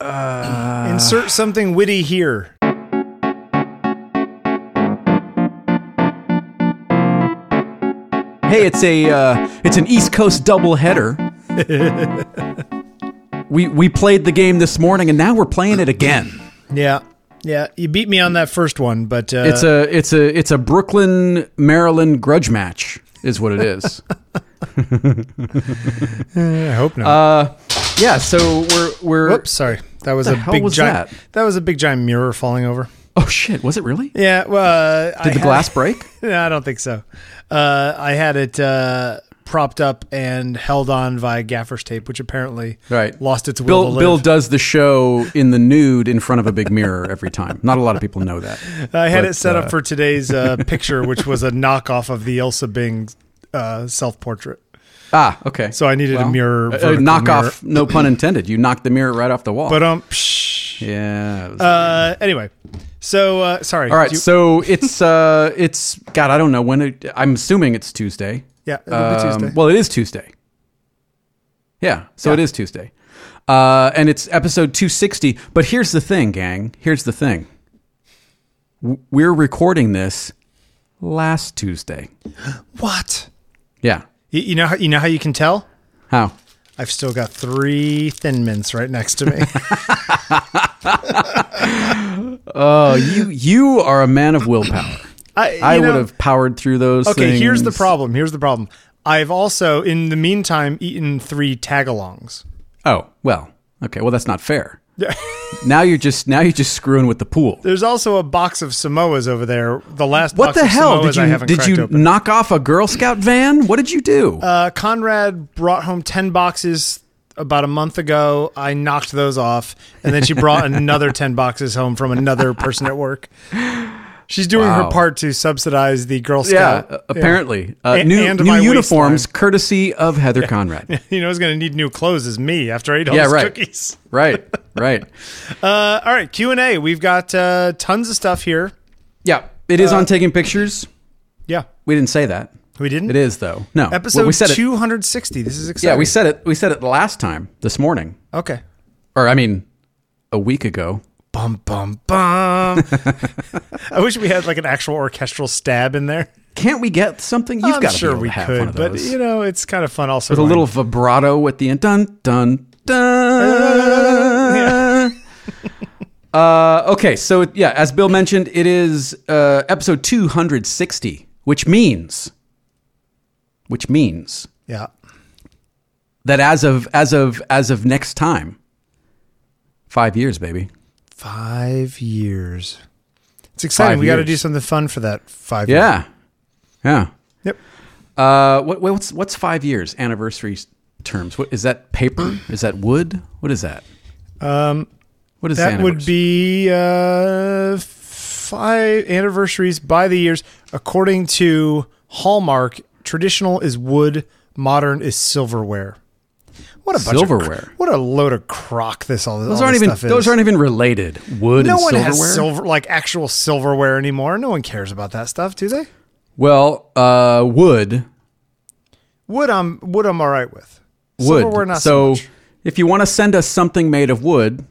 Insert something witty here. Hey, it's a uh, it's an East Coast doubleheader. we we played the game this morning, and now we're playing it again. Yeah, yeah. You beat me on that first one, but uh, It's a it's a it's a Brooklyn Maryland grudge match, is what it is. I hope not. uh, yeah. So we're we're. Whoops, sorry. That was the a hell big was giant. that? was a big giant mirror falling over. Oh shit! Was it really? Yeah. Well, uh, Did I the had- glass break? No, I don't think so. Uh, I had it uh, propped up and held on via gaffer's tape, which apparently Right. lost its will Bill to live. Bill does the show in the nude in front of a big mirror every time. Not a lot of people know that. I had but, it set uh, up for today's uh, picture, which was a knockoff of the Ilse Bing uh, self portrait. Ah, okay. So I needed a mirror. a- a vertical knockoff, mirror. no pun intended. You knocked the mirror right off the wall. But um, psh. yeah. Uh, anyway, so uh, sorry. All right, you- so it's uh, it's God. I don't know when. It, I'm assuming it's Tuesday. yeah, Um, Tuesday. Well, it is Tuesday. Yeah, so Yeah. it is Tuesday, uh, and it's episode 260. But here's the thing, gang. Here's the thing. We're recording this last Tuesday. what? Yeah. You, you know how you know how you can tell? How? I've still got three Thin Mints right next to me. Oh, you you are a man of willpower. I, I know- would have powered through those. Okay, here's the problem. Here's the problem. I've also, in the meantime, eaten three tagalongs. Oh well. Okay. Well, that's not fair. now you're just now you're just screwing with the pool. There's also a box of Samoas over there. The last What the hell did you did you open. knock off a Girl Scout van? What did you do? Uh, Conrad brought home ten boxes about a month ago. I knocked those off, and then she brought another ten boxes home from another person at work. She's doing Wow. her part to subsidize the Girl Scout. uh, apparently uh, A- new and new uniforms waistline. courtesy of Heather Conrad. You know, who's going to need new clothes is me after I ate all Yeah, those right. cookies. right, right. Uh, all right, Q and A. We've got uh, tons of stuff here. Yeah, it is Uh, on taking pictures. Yeah, We didn't say that. we didn't. It is though. No, Well, Episode we said it. 260. This is exciting. Yeah, we said it. We said it last time this morning, Okay. or I mean, a week ago. Bum bum bum. I wish we had like an actual orchestral stab in there. Can't we get something? You've got to sure we to have one could, but you know, it's kind of fun also. with a little vibrato at the end. Dun dun dun. uh, okay, so yeah, as Bill mentioned, it is uh, episode 260, which means, which means Yeah. that as of as of as of next time, five years, baby. Five years. It's exciting. Five we got to do something fun for that five years. Yeah, yeah. Yep. Uh, what, what's what's five years anniversary terms? What is that? Paper? Is that wood? What is that? Um, What is that would be uh, five anniversaries by the years. According to Hallmark, traditional is wood, modern is silverware. What a bunch Of, Silverware. what a load of crock this all. Those all aren't this even stuff is. those aren't even related. Wood No and one silverware. has silver like actual silverware anymore. No one cares about that stuff, do they? Well, uh, wood, Wood, I'm wood. I'm all right with. wood. Silverware, not so, so if you want to send us something made of wood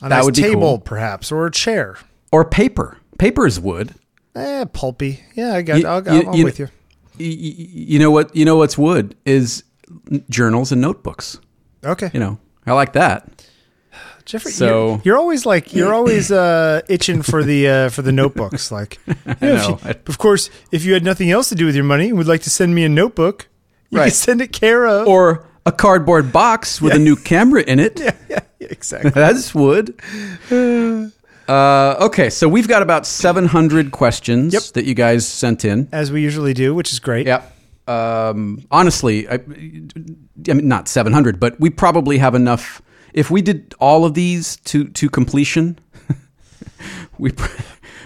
A that nice would be table, cool. perhaps, or a chair. or paper, paper is wood. Eh, pulpy. Yeah, I got. You- I'll, you- I'm you- with you. You know what? You know what's wood is journals and notebooks. Okay, You know, I like that. Jeffrey. so- you're, you're always like you're always uh, itching for the uh, for the notebooks. Like, you know, know. you- of course, if you had nothing else to do with your money and would like to send me a notebook, you Right. can send it care of. Or a cardboard box with a new camera in it. yeah, yeah, yeah, exactly. That's wood. Uh, okay, so we've got about 700 questions Yep. that you guys sent in. As we usually do, which is great. Yep. Um, honestly, I, I mean, not 700, but we probably have enough. If we did all of these to, to completion, we, we,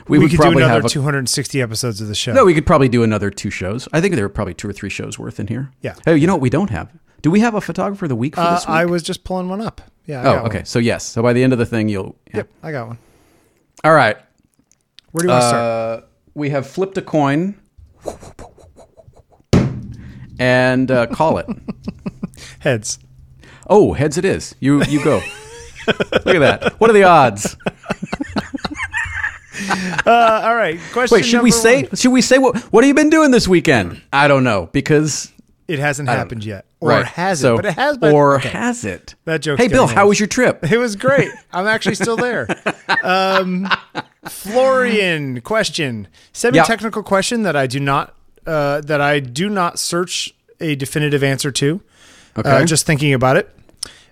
We, would could do probably another have a, 260 episodes of the show. no, we could probably do another two shows. I think there are probably two or three shows worth in here. Yeah. Hey, you know what we don't have? Do we have a photographer of the week for uh, this week? I was just pulling one up. Yeah. I oh, okay. One. So yes. So by the end of the thing, you'll. yeah. Yep, I got one. All right. Where do you want to start? Uh, we have flipped a coin and uh, call it. Heads. Oh, heads it is. You you go. Look at that. What are the odds? Uh, all right. Question Wait, should we say? one. Should we say what? What have you been doing this weekend? I don't know because it hasn't happened yet, or right. has So- it? But it has been. or okay. has it? That joke. Hey, Bill, how was your trip? It was great. I'm actually still there. Um, Florian, question. Semi-technical question that I do not uh, that I do not search a definitive answer to. Okay. Uh, just thinking about it.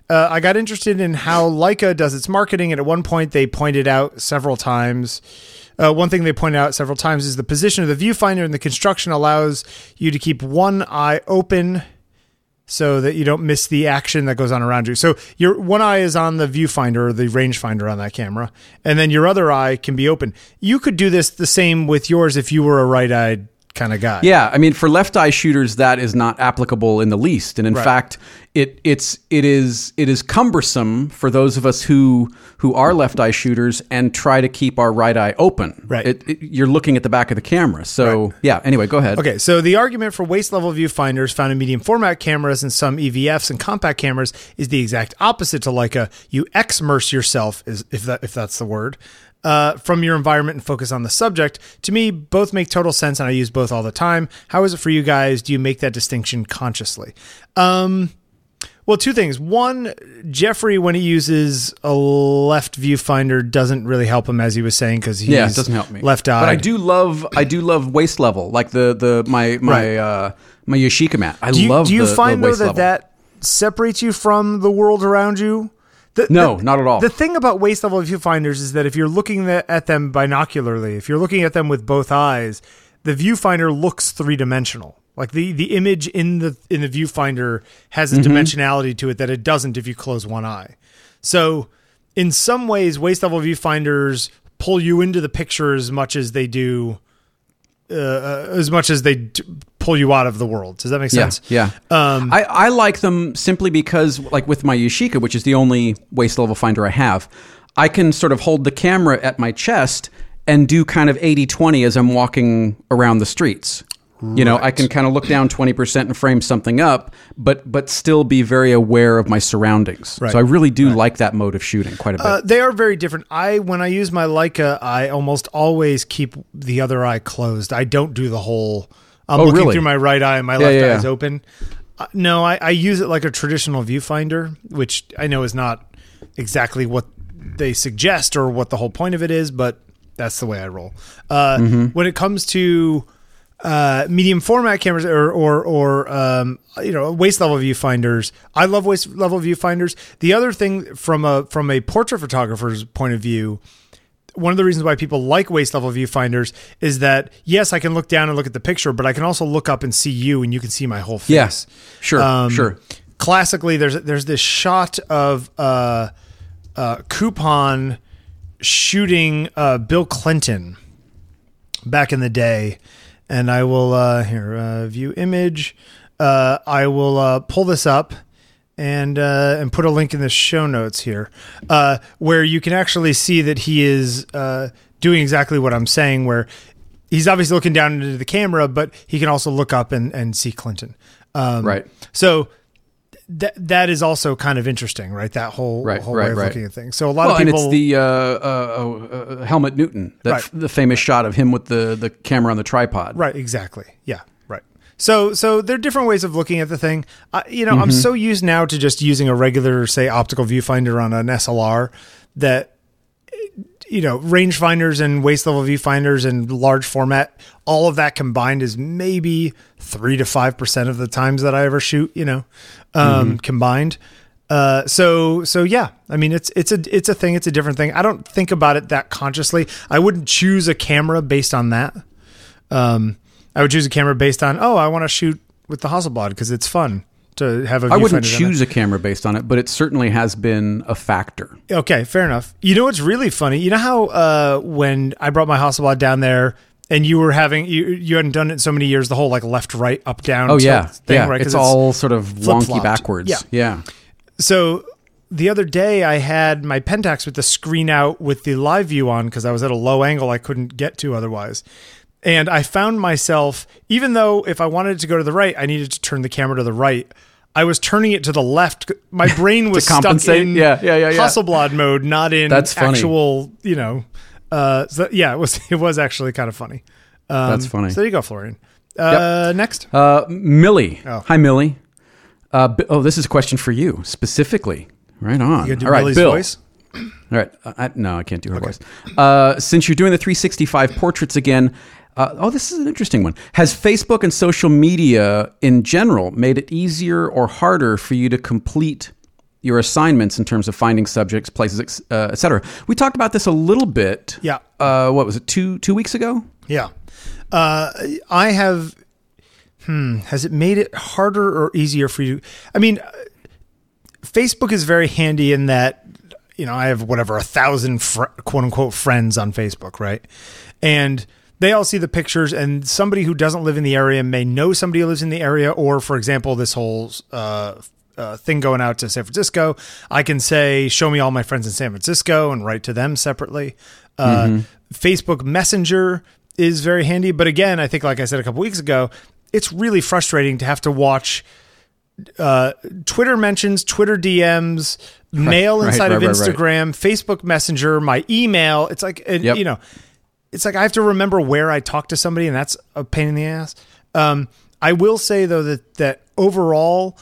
Uh, I got interested in how Leica does its marketing, and at one point they pointed out several times. Uh, one thing they pointed out several times is the position of the viewfinder and the construction allows you to keep one eye open so that you don't miss the action that goes on around you. So your one eye is on the viewfinder or the rangefinder on that camera, and then your other eye can be open. You could do this the same with yours if you were a right-eyed kind of guy. Yeah, I mean, for left eye shooters, that is not applicable in the least, and in Right. fact, it it's it is it is cumbersome for those of us who who are left eye shooters and try to keep our right eye open. Right. It, it- you're looking at the back of the camera, so yeah. Anyway, go ahead. Okay, so the argument for waist level viewfinders found in medium format cameras and some EVFs and compact cameras is the exact opposite to Leica. You exmerse yourself, is if that if that's the word, uh, from your environment and focus on the subject. To me, both make total sense, and I use both all the time. How is it for you guys? Do you make that distinction consciously? Um, well, two things. One, Jeffrey, when he uses a left viewfinder, doesn't really help him, as he was saying, because he's Yeah, it doesn't help me. left eye. But I do love I do love waist level, like the the my my Right. uh, my Yashica mat. I Do you, love. do you the, find the though that level. that separates you from the world around you? The, No, the- not at all. The thing about waist level viewfinders is that if you're looking at them binocularly, if you're looking at them with both eyes, the viewfinder looks three dimensional. Like the, the image in the in the viewfinder has Mm-hmm. a dimensionality to it that it doesn't if you close one eye. So, in some ways, waist level viewfinders pull you into the picture as much as they do, uh, as much as they d- pull you out of the world. Does that make Yeah, sense? yeah. Um, I, I like them simply because, like with my Yashica, which is the only waist level finder I have, I can sort of hold the camera at my chest and do kind of 80 20 as I'm walking around the streets. You know, I can kind of look down 20% and frame something up, but but still be very aware of my surroundings. Right. So I really do like that mode of shooting quite a bit. Uh, they are very different. I when I use my Leica, I almost always keep the other eye closed. I don't do the whole. I'm Oh, looking really? through my right eye and my Yeah, left yeah, eye yeah. is open. Uh, no, I, I use it like a traditional viewfinder, which I know is not exactly what they suggest or what the whole point of it is, but that's the way I roll. Uh, Mm-hmm. When it comes to uh, medium format cameras or or or um, you know waist level viewfinders. I love waist level viewfinders. The other thing from a from a portrait photographer's point of view, one of the reasons why people like waist level viewfinders is that yes, I can look down and look at the picture, but I can also look up and see you, and you can see my whole face. Yes. Sure, Um, sure. Classically, there's there's this shot of uh, uh, Coupon shooting uh, Bill Clinton back in the day, and I will uh, here uh, view image. Uh, I will uh, pull this up and uh, and put a link in the show notes here, uh, where you can actually see that he is uh, doing exactly what I'm saying. Where he's obviously looking down into the camera, but he can also look up and, and see Clinton. Um, Right. So that that is also kind of interesting, right? That whole Right, whole right, way of right. looking at things. So a lot well, of people. and it's the uh, uh, uh, Helmut Newton, that Right. the famous shot of him with the, the camera on the tripod. Right, exactly. Yeah, right. So, so there are different ways of looking at the thing. Uh, you know, I'm so used now to just using a regular, say, optical viewfinder on an SLR that you know, rangefinders and waist level viewfinders and large format, all of that combined is maybe three to five percent of the times that I ever shoot. You know, um, combined. Uh, so so yeah, I mean it's it's a it's a thing. It's a different thing. I don't think about it that consciously. I wouldn't choose a camera based on that. Um, I would choose a camera based on oh, I want to shoot with the Hasselblad because it's fun to have a. I wouldn't viewfinder on it. choose a camera based on it, but it certainly has been a factor. Okay, fair enough. You know what's really funny? You know how uh, when I brought my Hasselblad down there and you were having you you hadn't done it in so many years, the whole like left, right, up, down. Oh yeah, thing, yeah. right? 'Cause It's all sort of wonky backwards. Yeah. yeah. So the other day I had my Pentax with the screen out with the live view on because I was at a low angle I couldn't get to otherwise. And I found myself, even though if I wanted to go to the right, I needed to turn the camera to the right. I was turning it to the left. My brain was stuck in Yeah, yeah, yeah, yeah. Hasselblad mode, not in That's funny. actual, you know. Uh, so yeah, it was it was actually kind of funny. Um, That's funny. So there you go, Florian. Uh, Next, Uh, Millie. Oh. Hi, Millie. Uh, oh, this is a question for you specifically. Right on. you do All right, Millie's Bill. voice? All right. Uh, I, no, I can't do her voice. Uh, since you're doing the 365 portraits again, uh, oh, this is an interesting one. Has Facebook and social media in general made it easier or harder for you to complete your assignments in terms of finding subjects, places, uh, etc.? We talked about this a little bit. Yeah. Uh, what was it? Two two weeks ago. Yeah. Uh, I have. Hmm. Has it made it harder or easier for you? I mean, uh, Facebook is very handy in that you know I have whatever a thousand fr- quote unquote friends on Facebook, right? And they all see the pictures, and somebody who doesn't live in the area may know somebody who lives in the area, or for example, this whole. Uh, uh, thing going out to San Francisco, I can say, "Show me all my friends in San Francisco," and write to them separately. Uh, Facebook Messenger is very handy, but again, I think, like I said a couple weeks ago, it's really frustrating to have to watch uh, Twitter mentions, Twitter DMs, mail right, inside of right, right, right. Instagram, Facebook Messenger, my email. It's like, and, Yep. you know, it's like I have to remember where I talk to somebody, and that's a pain in the ass. Um, I will say though that that overall,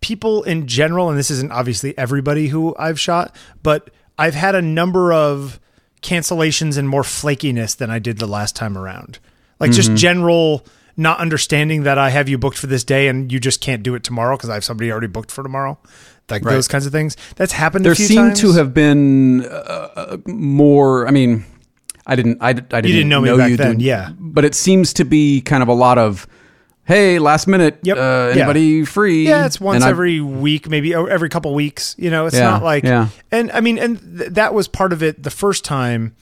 people in general, and this isn't obviously everybody who I've shot, but I've had a number of cancellations and more flakiness than I did the last time around. Like just Mm-hmm. general not understanding that I have you booked for this day and you just can't do it tomorrow because I have somebody already booked for tomorrow. Like Right. those kinds of things. That's happened. There a few seem times. to have been uh, uh, more. I mean, I didn't. I, I didn't. you didn't know me back you then, did- yeah. But it seems to be kind of a lot of, hey, last minute. Yep. Uh, Yeah. anybody free? Yeah, it's once And I- every week, maybe or every couple weeks. You know, it's Yeah, not like. yeah. And I mean, and th- that was part of it. The first time,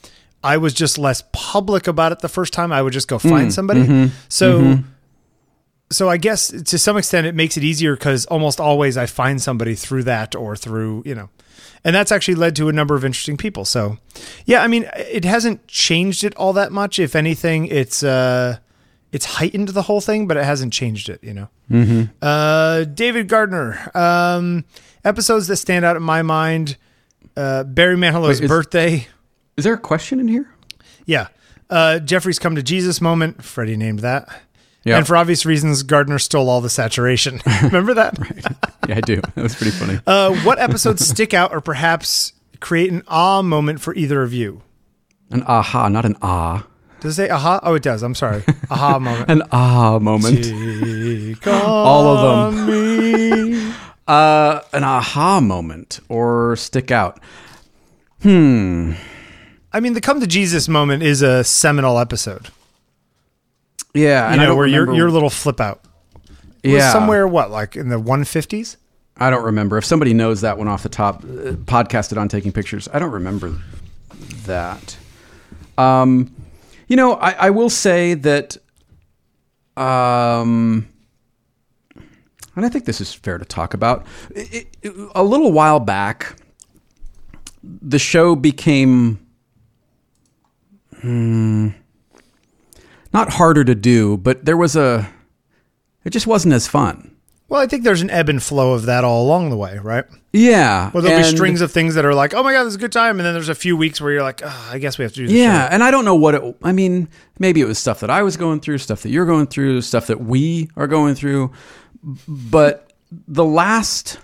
I was just less public about it. The first time, I would just go Mm, find somebody. mm-hmm, So. So I guess to some extent it makes it easier because almost always I find somebody through that or through you know, and that's actually led to a number of interesting people. So, yeah, I mean it hasn't changed it all that much. If anything, it's uh, it's heightened the whole thing, but it hasn't changed it. You know. Mm-hmm. Uh, David Gardner. Um, episodes that stand out in my mind. Uh, Barry Manilow's Wait, is- birthday. Is there a question in here? Yeah. Uh, Jeffrey's come to Jesus moment. Freddie named that. Yeah. And for obvious reasons, Gardner stole all the saturation. Remember that? yeah, I do. That was pretty funny. Uh, what episodes stick out or perhaps create an ah moment for either of you? An aha, not an ah. Does it say aha? Oh, it does. I'm sorry. Aha moment. An ah moment. All of them. Uh, an aha moment or stick out. Hmm. I mean, the come to Jesus moment is a seminal episode. Yeah, You know, where your your little flip out was yeah somewhere what like in the 150s. I don't remember. If somebody knows that one off the top, uh, podcasted on taking pictures. I don't remember that. Um, you know, I, I will say that, um, and I think this is fair to talk about. It, it, a little while back, the show became hmm, not harder to do, but there was a. It just wasn't as fun. Well, I think there's an ebb and flow of that all along the way, right? Yeah. Well, there'll be strings of things that are like, "Oh my god, this is a good time," and then there's a few weeks where you're like, oh, "I guess we have to do this." Yeah, and I don't know what it. I mean, maybe it was stuff that I was going through, stuff that you're going through, stuff that we are going through. But the last,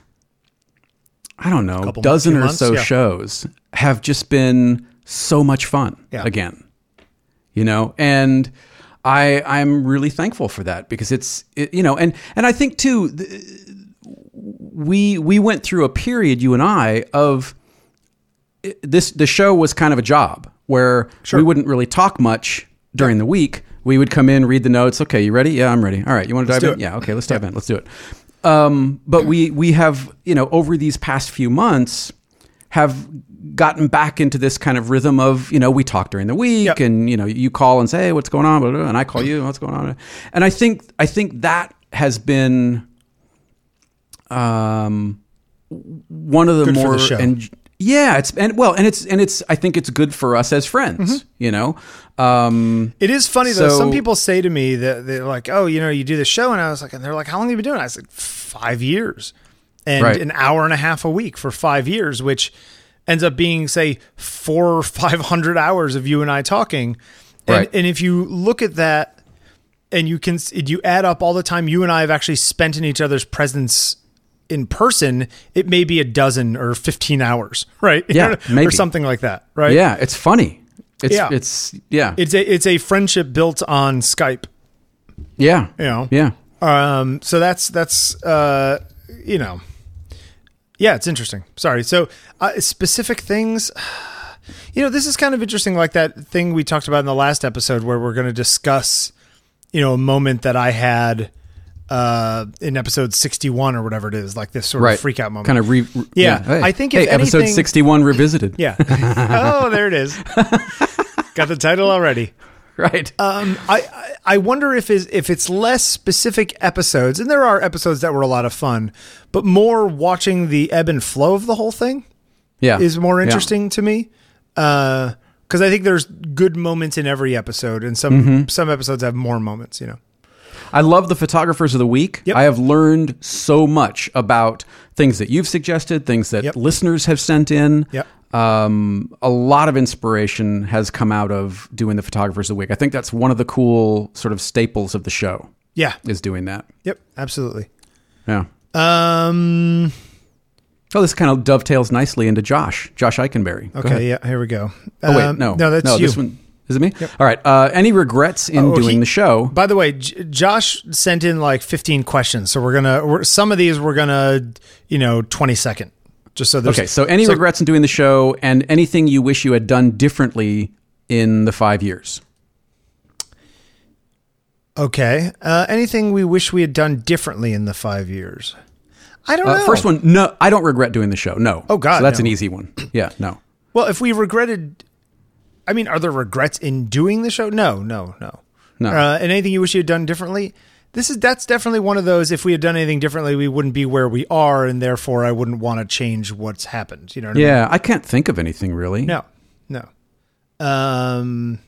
I don't know, Couple- dozen or months, so yeah. shows have just been so much fun Yeah. again. You know, and I I'm really thankful for that because it's it, you know, and and I think too. we we went through a period, you and I, of this the show was kind of a job where we wouldn't really talk much during the week. We would come in, read the notes. Okay, you ready? Yeah, I'm ready. All right, you want to dive in? it. Yeah, okay, let's dive in. Let's do it. Um, but we we have you know over these past few months have gotten back into this kind of rhythm of you know we talk during the week Yep. and you know you call and say hey what's going on and I call you what's going on and I think I think that has been um one of the Good more the show. and Yeah, it's and well, and it's and it's. I think it's good for us as friends. You know, um, It is funny though. Some people say to me that they're like, "Oh, you know, you do the show," and I was like, and they're like, "How long have you been doing?" it? I said, five years, and Right. an hour and a half a week for five years, which ends up being say four or five hundred hours of you and I talking. And, Right. and if you look at that, and you can you add up all the time you and I have actually spent in each other's presence in person, it may be a dozen or fifteen hours, right? Yeah, or something like that, right? yeah, it's funny. It's Yeah. it's yeah It's a it's a friendship built on Skype. yeah You know. yeah. Um. So that's that's uh. You know. Yeah, it's interesting. Sorry. So uh, specific things. You know, this is kind of interesting. Like that thing we talked about in the last episode, where we're going to discuss, you know, a moment that I had uh, in episode sixty-one or whatever it is, like this sort Right, of freak out moment. Kind of re. re- Yeah, Hey, I think hey, if episode anything- sixty-one revisited. Yeah. oh, there it is. Got the title already. right. Um, I I- wonder if is if it's less specific episodes, and there are episodes that were a lot of fun, but more watching the ebb and flow of the whole thing yeah, is more Yeah. interesting to me. Because I think there's good moments in every episode, and some Mm-hmm. some episodes have more moments. You know. I love the photographers of the week. Yep. I have learned so much about things that you've suggested, things that Yep. listeners have sent in. Yep. Um, a lot of inspiration has come out of doing the photographers of the week. I think that's one of the cool sort of staples of the show Yeah. is doing that. Yep. Absolutely. Yeah. Um. Oh, this kind of dovetails nicely into Josh, Josh Eichenberry. Go ahead. Okay. Yeah. Here we go. Oh wait, Um, no, No, that's no. you. This one is it me? All right. Uh, any regrets in Oh, doing he- the show? By the way, J- Josh sent in like 15 questions, so we're gonna we're, some of these we're gonna you know 20 second, just so there's Okay. So any regrets in doing the show, and anything you wish you had done differently in the five years? Okay. Uh, anything we wish we had done differently in the five years? I don't Uh, know. first one, no, I don't regret doing the show. No. Oh, God, so that's no. an easy one. Yeah, no. Well, if we regretted, I mean, are there regrets in doing the show? No, no, no. No. Uh, and anything you wish you had done differently? This is that's definitely one of those. If we had done anything differently, we wouldn't be where we are, and therefore, I wouldn't want to change what's happened. You know what I mean? Yeah, I can't think of anything really. No, no. Um.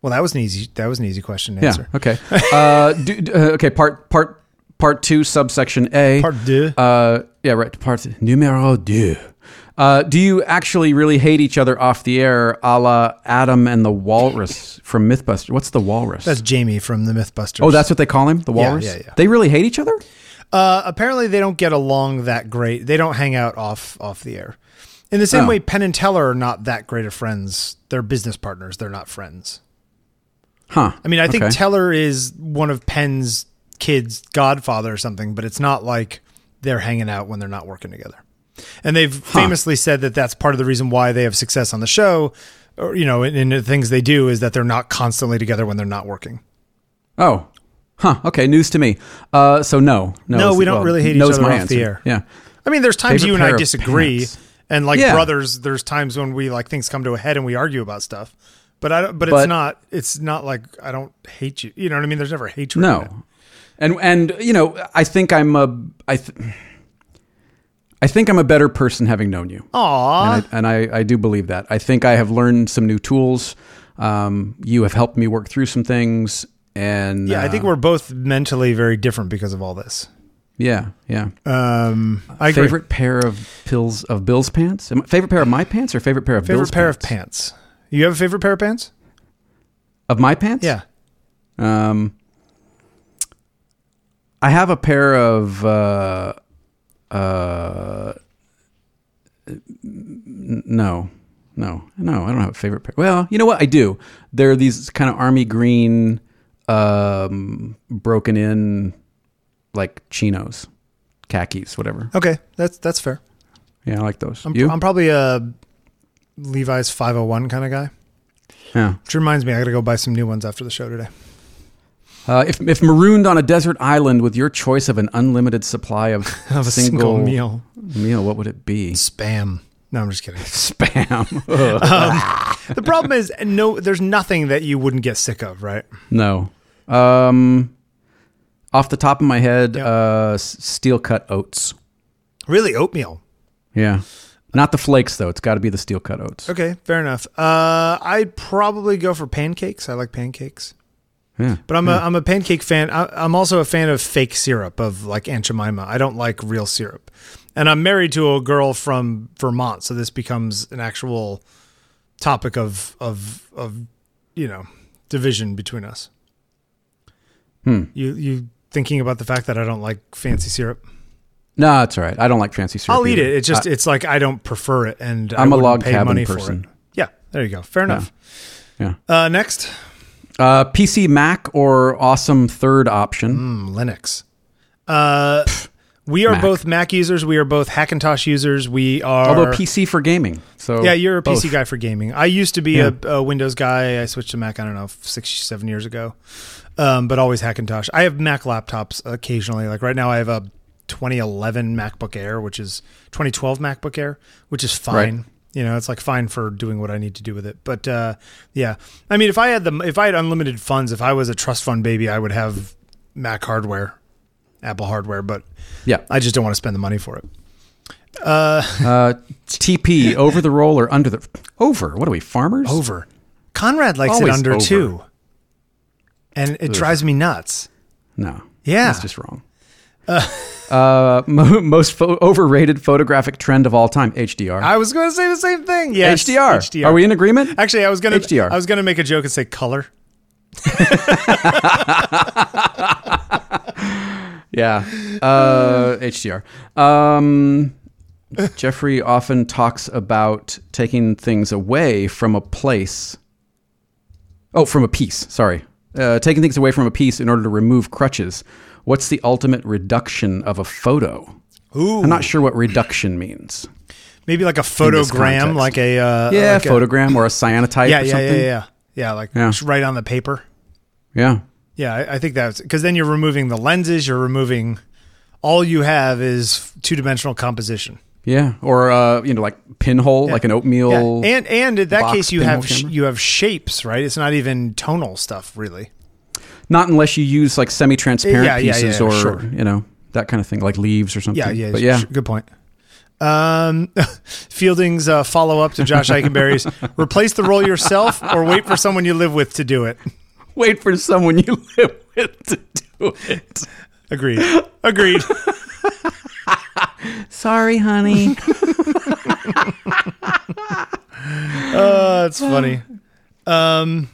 Well, that was an easy. That was an easy question to Yeah. answer. Okay. Uh, do, do- uh, okay. Part part part two, subsection A. Part deux. Uh, yeah. Right. Part numero deux. Uh, do you actually really hate each other off the air, a la Adam and the Walrus from MythBusters? What's the Walrus? That's Jamie from the MythBusters. oh, that's what they call him, the Walrus. yeah, yeah. yeah. They really hate each other. Uh, apparently, they don't get along that great. They don't hang out off off the air. In the same Oh. way, Penn and Teller are not that great of friends. They're business partners. They're not friends. Huh. I mean, I think Okay. Teller is one of Penn's kids' godfather or something, but it's not like they're hanging out when they're not working together. And they've famously said that that's part of the reason why they have success on the show, or you know, in, in the things they do is that they're not constantly together when they're not working. Oh. Huh. Okay. News to me. Uh, so no, no. No, we don't well, really hate each other off the air. Yeah. I mean, there's times Favorite you and I disagree, pants. and like Yeah. brothers, there's times when we like things come to a head and we argue about stuff. But I. But, But- it's not. It's not like I don't hate you. You know what I mean? There's never hatred. No, and and you know, I think I'm a I. Th- I think I'm a better person having known you, Aw. and, I, and I, I do believe that. I think I have learned some new tools. Um, you have helped me work through some things, and yeah, I uh, think we're both mentally very different because of all this. yeah, yeah. Um, I agree. favorite pair of pills of Bill's pants. Favorite pair of my pants or favorite pair of favorite Bill's pair pants? of pants. You have a favorite pair of pants? of my pants? Yeah. Um, I have a pair of uh, uh, no, no, no. I don't have a favorite pair. Well, you know what? I do. They're these kind of army green, um, broken in, like chinos, khakis, whatever. Okay, that's that's fair. Yeah, I like those. I'm, you? I'm probably a Levi's 501 kind of guy. yeah. Which reminds me, I got to go buy some new ones after the show today. Uh, if if marooned on a desert island with your choice of an unlimited supply of, Of a single meal. meal, what would it be? Spam. No, I'm just kidding. Spam. the problem is, no, there's nothing that you wouldn't get sick of, right? No. Um, off the top of my head, Yeah. uh, steel cut oats. Really, oatmeal. Yeah. Not the flakes though. It's got to be the steel cut oats. Okay, fair enough. Uh, I'd probably go for pancakes. I like pancakes. Yeah. But I'm a I'm a pancake fan. I, I'm also a fan of fake syrup of like Aunt Jemima. I don't like real syrup, and I'm married to a girl from Vermont, so this becomes an actual topic of of of you know division between us. Hmm. You you thinking about the fact that I don't like fancy syrup? No, it's all right. I don't like fancy syrup. I'll eat either. it. It's just I- it's like I don't prefer it, and I I'm a log pay cabin money person. for it. Yeah, there you go. Fair enough. yeah. Uh, next, Uh, PC, Mac, or awesome third option. Mm, Linux. Uh, we are Mac. both Mac users. We are both Hackintosh users. We are. Although PC for gaming. So yeah, you're a both. PC guy for gaming. I used to be Yeah. a, a Windows guy. I switched to Mac. I don't know, six, seven years ago. Um, but always Hackintosh. I have Mac laptops occasionally. Like right now, I have a 2011 MacBook Air, which is 2012 MacBook Air, which is fine. You know, it's like fine for doing what I need to do with it. But uh, yeah, I mean, if I had the if I had unlimited funds, if I was a trust fund baby, I would have Mac hardware, Apple hardware. But Yeah. I just don't want to spend the money for it. Uh, uh TP, over the roll or under the over? What are we farmers? Over. Conrad likes Always it under over. too, and it drives me nuts. No. Yeah. That's just wrong. Uh, mo- most pho- overrated photographic trend of all time, HDR. I was going to say the same thing. Yes, HDR. HDR. Are we in agreement? Actually, I was gonna HDR. I was gonna make a joke and say color. Yeah. Uh, HDR. Um, Jeffrey often talks about taking things away from a place. Oh, from a piece. Sorry. Uh, taking things away from a piece in order to remove crutches. What's the ultimate reduction of a photo? Ooh, I'm not sure what reduction means. maybe like a photogram, like a uh, Yeah, like a- photogram or a cyanotype yeah, or yeah, something. yeah, yeah, yeah, like Yeah. just right on the paper. Yeah. Yeah, I, I think that's because then you're removing the lenses. You're removing all you have is two dimensional composition. Yeah. Or, uh, you know, like pinhole, like an oatmeal. Yeah. And and in that case, you have sh- you have shapes, right? It's not even tonal stuff, really. Not unless you use like semi-transparent Yeah, yeah, pieces yeah, or sure. you know that kind of thing, like leaves or something. Yeah, yeah, But yeah, sh- good point. Um, Fielding's uh, follow up to Josh Eichenberry's: replace the role yourself, or wait for someone you live with to do it. wait for someone you live with to do it. Agreed. Agreed. Sorry, honey. Uh, it's funny. Um,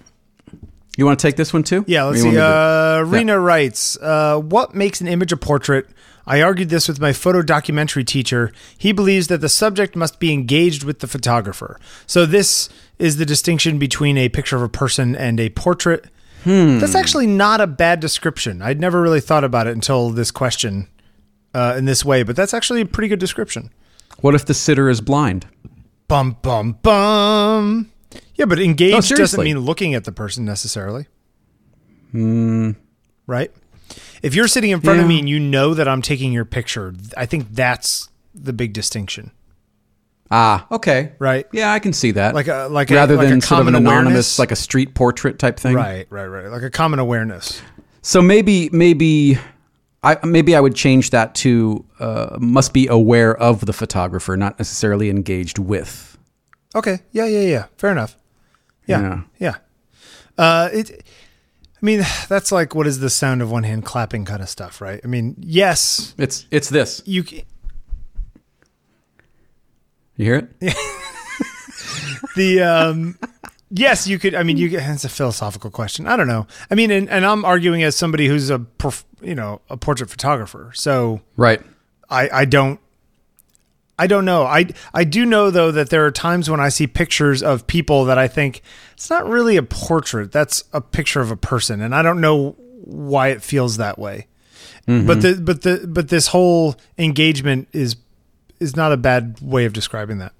you want to take this one too? yeah, let's see. Uh, Rena writes, uh, "What makes an image a portrait?" I argued this with my photo documentary teacher. He believes that the subject must be engaged with the photographer. So this is the distinction between a picture of a person and a portrait. Hmm. That's actually not a bad description. I'd never really thought about it until this question uh, in this way, but that's actually a pretty good description. what if the sitter is blind? Bum bum bum. Yeah, but engaged doesn't mean looking at the person necessarily. Right? If you're sitting in front of Hmm. Me and you know that I'm taking your picture, I think that's the big distinction, Ah, okay. right? Yeah, I can see that. Like a like a- rather like a than sort of an common anonymous, awareness. like a street portrait type thing. Right, right, right. Like a common awareness. So maybe maybe I maybe I would change that to uh, must be aware of the photographer, not necessarily engaged with. Okay. Yeah, yeah, yeah. Fair enough. Yeah. Yeah. Yeah. Uh it I mean, that's like what is the sound of one hand clapping kind of stuff, right? I mean, yes, It's it's this. you You hear it? the um yes you could i mean you it's a philosophical question i don't know i mean and, and i'm arguing as somebody who's a you know a portrait photographer so Right. i i don't i don't know. I i do know though that there are times when i see pictures of people that i think it's not really a portrait. That's a picture of a person. And i don't know why it feels that way. But the but the but this whole engagement is is not a bad way of describing that.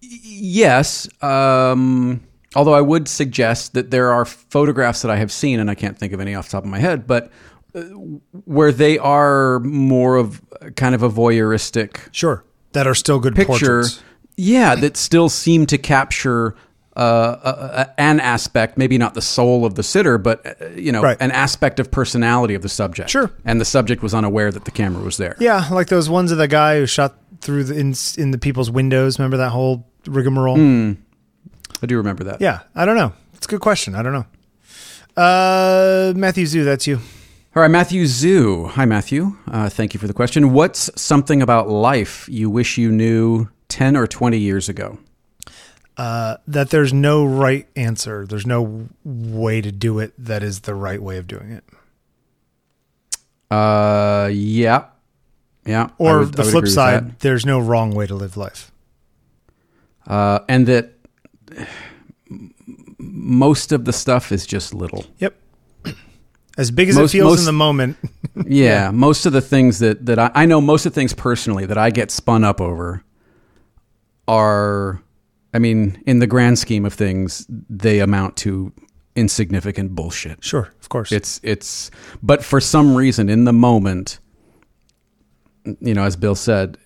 Yes. Um, although I would suggest that there are photographs that I have seen, and I can't think of any off the top of my head, but uh, where they are more of kind of a voyeuristic sure that are still good picture. portraits. Yeah, that still seem to capture uh, a, a, an aspect, maybe not the soul of the sitter, but uh, you know, Right. an aspect of personality of the subject. Sure. And the subject was unaware that the camera was there. Yeah, like those ones of the guy who shot through the in, in the people's windows. Remember that whole rigmarole? Hmm. I do remember that. Yeah, I don't know. It's a good question. I don't know. Uh, Matthew Zoo, that's you. All right, Matthew Zoo. Hi, Matthew. Uh, thank you for the question. What's something about life you wish you knew 10 or 20 years ago? Uh, that there's no right answer. There's no way to do it that is the right way of doing it. Uh, yeah. Yeah. Or would- the flip side, there's no wrong way to live life. Uh, and that most of the stuff is just little. Yep. As big as Most- it feels most- in the moment. Yeah, most of the things that that I, I know, most of the things personally that I get spun up over are, I mean, in the grand scheme of things, they amount to insignificant bullshit. Sure, of course. It's it's, but for some reason, in the moment, you know, as Bill said,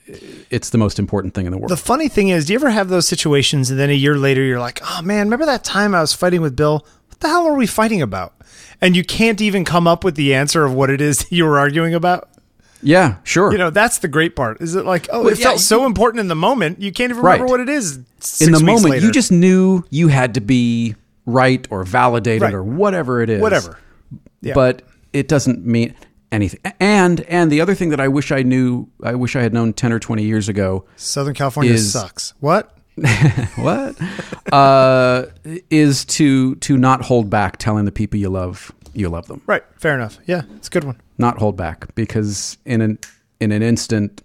it's the most important thing in the world. The funny thing is, do you ever have those situations and then a year later you're like, oh man, remember that time I was fighting with Bill? What the hell were we fighting about? And you can't even come up with the answer of what it is you were arguing about. yeah, sure. You know, that's the great part. Is it like, oh, Well, it yeah, felt so important in the moment, you can't even remember what it is. in the moment, later. you just knew you had to be right or validated Right. or whatever it is. whatever. Yeah. but it doesn't mean anything. And and the other thing that I wish I knew, I wish I had known ten or twenty years ago, Southern California sucks. What? what uh, is to to not hold back telling the people you love you love them. Right. Fair enough. Yeah, it's a good one. Not hold back because in an in an instant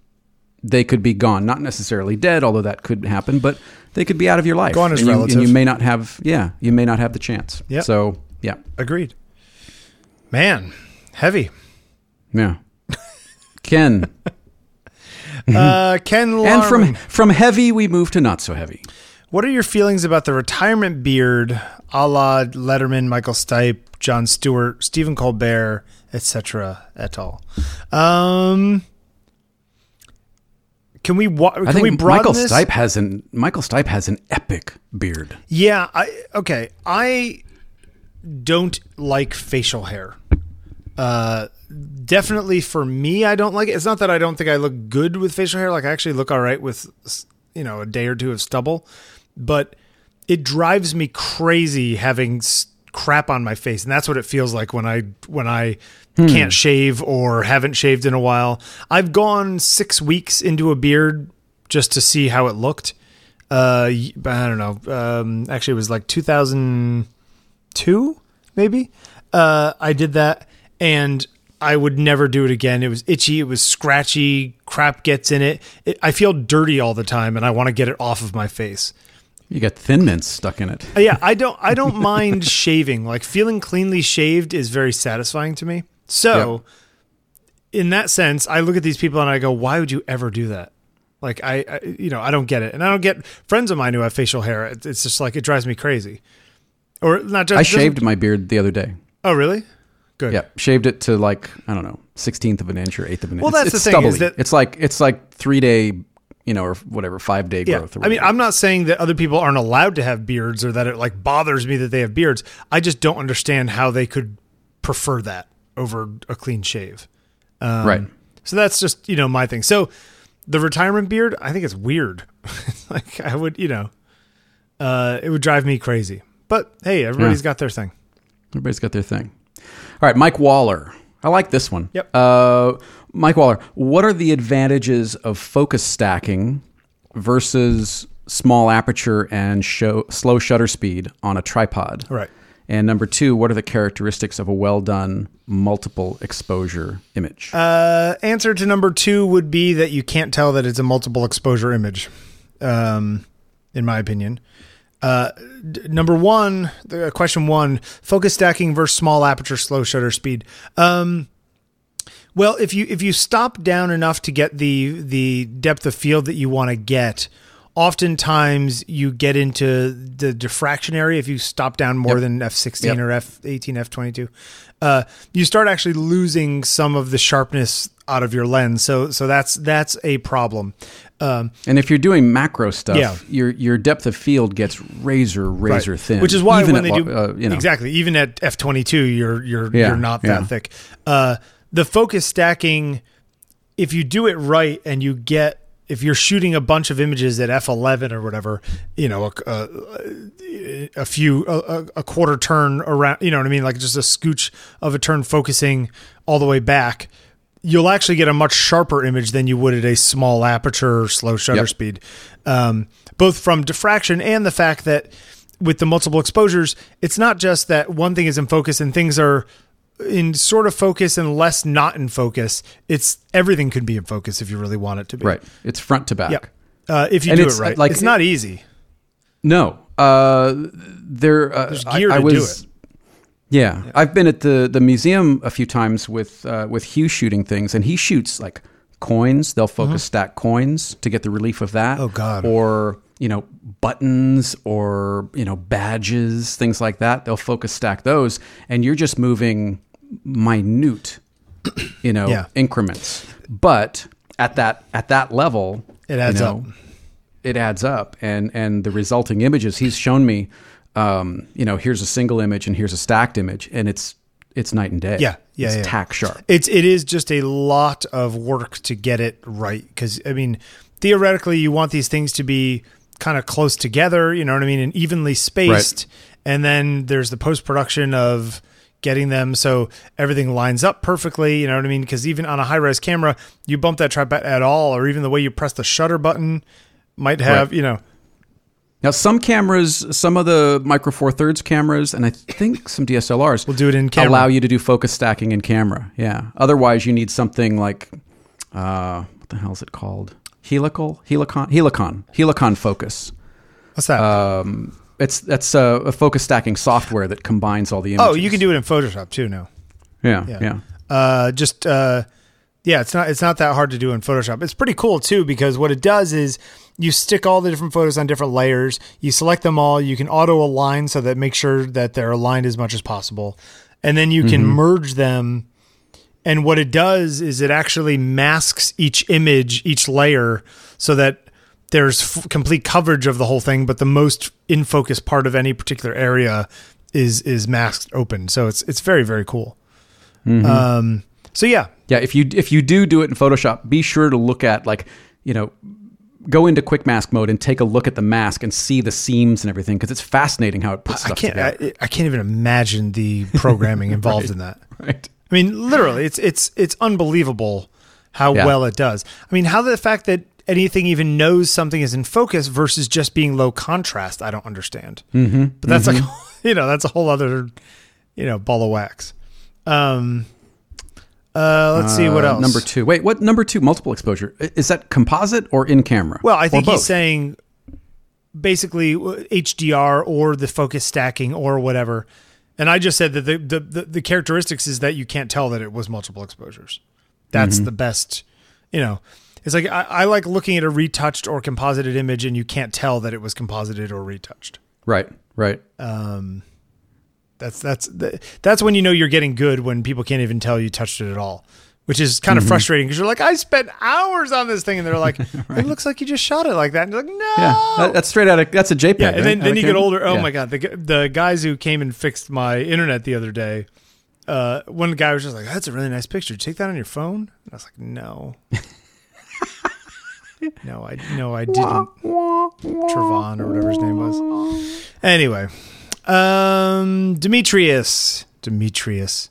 they could be gone. Not necessarily dead, although that could happen, but they could be out of your life. Gone as and you, relative. and you may not have. Yeah, you may not have the chance. Yeah. So yeah, Agreed. Man, heavy. yeah. Ken, Uh, Ken Mm-hmm. and from from heavy we move to not so heavy. What are your feelings about the retirement beard, a la Letterman, Michael Stipe, Jon Stewart, Stephen Colbert, etc. et al. Um, can we wa- can I think we broaden Michael this? Stipe has an Michael Stipe has an epic beard. Yeah, I okay. I don't like facial hair. Uh, definitely for me, I don't like it. It's not that I don't think I look good with facial hair. Like I actually look all right with you know a day or two of stubble, but it drives me crazy having crap on my face, and that's what it feels like when I when I can't shave or haven't shaved in a while. I've gone six weeks into a beard just to see how it looked. Uh, I don't know. Um, actually, it was like 2002, maybe. Uh, I did that, and I would never do it again. It was itchy. It was scratchy. Crap gets in it. it I feel dirty all the time, and I want to get it off of my face. You got thin mints stuck in it. Uh, Yeah, I don't. I don't mind shaving. Like feeling cleanly shaved is very satisfying to me. So, in that sense, I look at these people and I go, "Why would you ever do that?" Like I, I you know, I don't get it, and I don't get friends of mine who have facial hair. It's just like it drives me crazy. Or not just I shaved my beard the other day. Oh, really? Good. Yeah, shaved it to like I don't know, sixteenth of an inch or eighth of an inch. Well, that's it's the thing, is that- it's like it's like three day, you know, or whatever, five day Yeah. growth. Or I mean. I'm not saying that other people aren't allowed to have beards or that it like bothers me that they have beards. I just don't understand how they could prefer that over a clean shave. Um, right. So that's just you know my thing. So the retirement beard, I think it's weird. like I would, you know, uh, it would drive me crazy. But hey, everybody's Yeah. got their thing. Everybody's got their thing. All right, Mike Waller. I like this one. Yep. Uh, Mike Waller, what are the advantages of focus stacking versus small aperture and show, slow shutter speed on a tripod? Right. And number two, what are the characteristics of a well done multiple exposure image? Uh, answer to number two would be that you can't tell that it's a multiple exposure image, um, in my opinion. Uh, d- number one, the, question one, focus stacking versus small aperture, slow shutter speed. Um, well, if you if you stop down enough to get the the depth of field that you want to get, oftentimes you get into the diffraction area. If you stop down more Yep. than f sixteen Yep. or f eighteen, f twenty two, uh, you start actually losing some of the sharpness out of your lens. So so that's that's a problem. Um, and if you're doing macro stuff, Yeah. your your depth of field gets razor razor Right. thin. Which is why even when they lo- do uh, you know, exactly, even at f twenty two, you're you're Yeah, you're not that yeah. thick. Uh, the focus stacking, if you do it right and you get if you're shooting a bunch of images at f11 or whatever, you know, a, a, a few a, a, quarter turn around, you know what I mean, like just a scooch of a turn focusing all the way back, you'll actually get a much sharper image than you would at a small aperture, slow shutter yep. speed, um, both from diffraction and the fact that with the multiple exposures, it's not just that one thing is in focus and things are in sort of focus and less not in focus. It's everything could be in focus if you really want it to be. Right. It's front to back. Yeah. Uh, if you and do it right, like it's not easy. No. Uh, there. Uh, There's gear I, I to was, do it. Yeah. yeah. I've been at the the museum a few times with uh, with Hugh shooting things, and he shoots like coins. They'll focus mm-hmm. stack coins to get the relief of that. Oh God. Or you know buttons or you know badges, things like that. They'll focus stack those, and you're just moving minute, you know, yeah. increments. But at that at that level, it adds you know, up. It adds up, and and the resulting images he's shown me. Um, you know, here's a single image and here's a stacked image, and it's it's night and day. Yeah, yeah, it's yeah. tack sharp. It's it is just a lot of work to get it right because I mean, theoretically, you want these things to be kind of close together. You know what I mean, and evenly spaced. Right. And then there's the post production of getting them so everything lines up perfectly. You know what I mean? Because even on a high res camera, you bump that tripod at all, or even the way you press the shutter button might have, right. you know. Now, some cameras, some of the Micro Four Thirds cameras, and I think some DSLRs will do it in camera. Allow you to do focus stacking in camera. Yeah. Otherwise, you need something like, uh, what the hell is it called? Helical, Helicon, Helicon, Helicon Focus. What's that? Um, it's that's a, a, focus stacking software that combines all the images. Oh, you can do it in Photoshop too now. Yeah, yeah. yeah. Uh, just uh, yeah, it's not it's not that hard to do in Photoshop. It's pretty cool too because what it does is you stick all the different photos on different layers. You select them all. You can auto align so that make sure that they're aligned as much as possible, and then you can mm-hmm. merge them. And what it does is it actually masks each image, each layer, so that there's f- complete coverage of the whole thing, but the most in focus part of any particular area is is masked open. So it's it's very very cool. Mm-hmm. Um, so yeah, yeah. If you if you do do it in Photoshop, be sure to look at like you know go into quick mask mode and take a look at the mask and see the seams and everything because it's fascinating how it puts stuff I can't, together. I, I, can't even imagine the programming involved right, in that. Right. I mean, literally, it's it's it's unbelievable how yeah. well it does. I mean, how the fact that anything even knows something is in focus versus just being low contrast. I don't understand. Mm-hmm. But that's mm-hmm. like, you know, that's a whole other, you know, ball of wax. Um, uh, let's uh, see what uh, else. Number two. Wait, what number two? Multiple exposure. Is that composite or in camera? Well, I think he's saying basically HDR or the focus stacking or whatever. And I just said that the, the, the, the characteristics is that you can't tell that it was multiple exposures. That's mm-hmm. the best, you know. It's like I, I, like looking at a retouched or composited image, and you can't tell that it was composited or retouched. Right, right. Um, that's that's that's when you know you're getting good when people can't even tell you touched it at all, which is kind of mm-hmm. frustrating because you're like, I spent hours on this thing, and they're like, right. it looks like you just shot it like that, and you're like, no, yeah, that's straight out of that's a JPEG. Yeah, and then, right? then you get older. Oh yeah. my god, the the guys who came and fixed my internet the other day. Uh, one guy was just like, "That's a really nice picture. Take that on your phone." And I was like, "No." no, I no, I didn't. Trevon or whatever his name was. Anyway, um, Demetrius. Demetrius.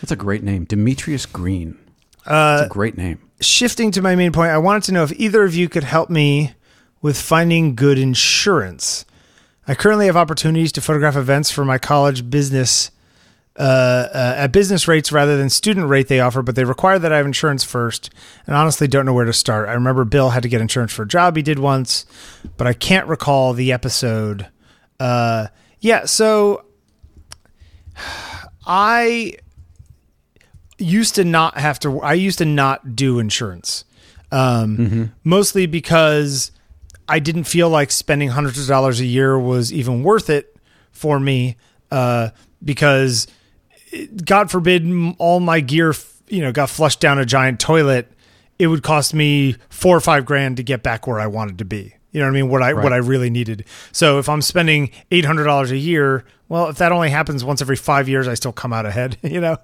That's a great name, Demetrius Green. Uh, That's a great name. Shifting to my main point, I wanted to know if either of you could help me with finding good insurance. I currently have opportunities to photograph events for my college business uh, uh, at business rates rather than student rate they offer, but they require that I have insurance first. And honestly, don't know where to start. I remember Bill had to get insurance for a job he did once, but I can't recall the episode. Uh, yeah, so I used to not have to. I used to not do insurance, um, mm-hmm. mostly because I didn't feel like spending hundreds of dollars a year was even worth it for me. Uh, because God forbid all my gear, you know, got flushed down a giant toilet, it would cost me four or five grand to get back where I wanted to be. You know what I mean? What I right. what I really needed. So if I'm spending eight hundred dollars a year, well, if that only happens once every five years, I still come out ahead. You know,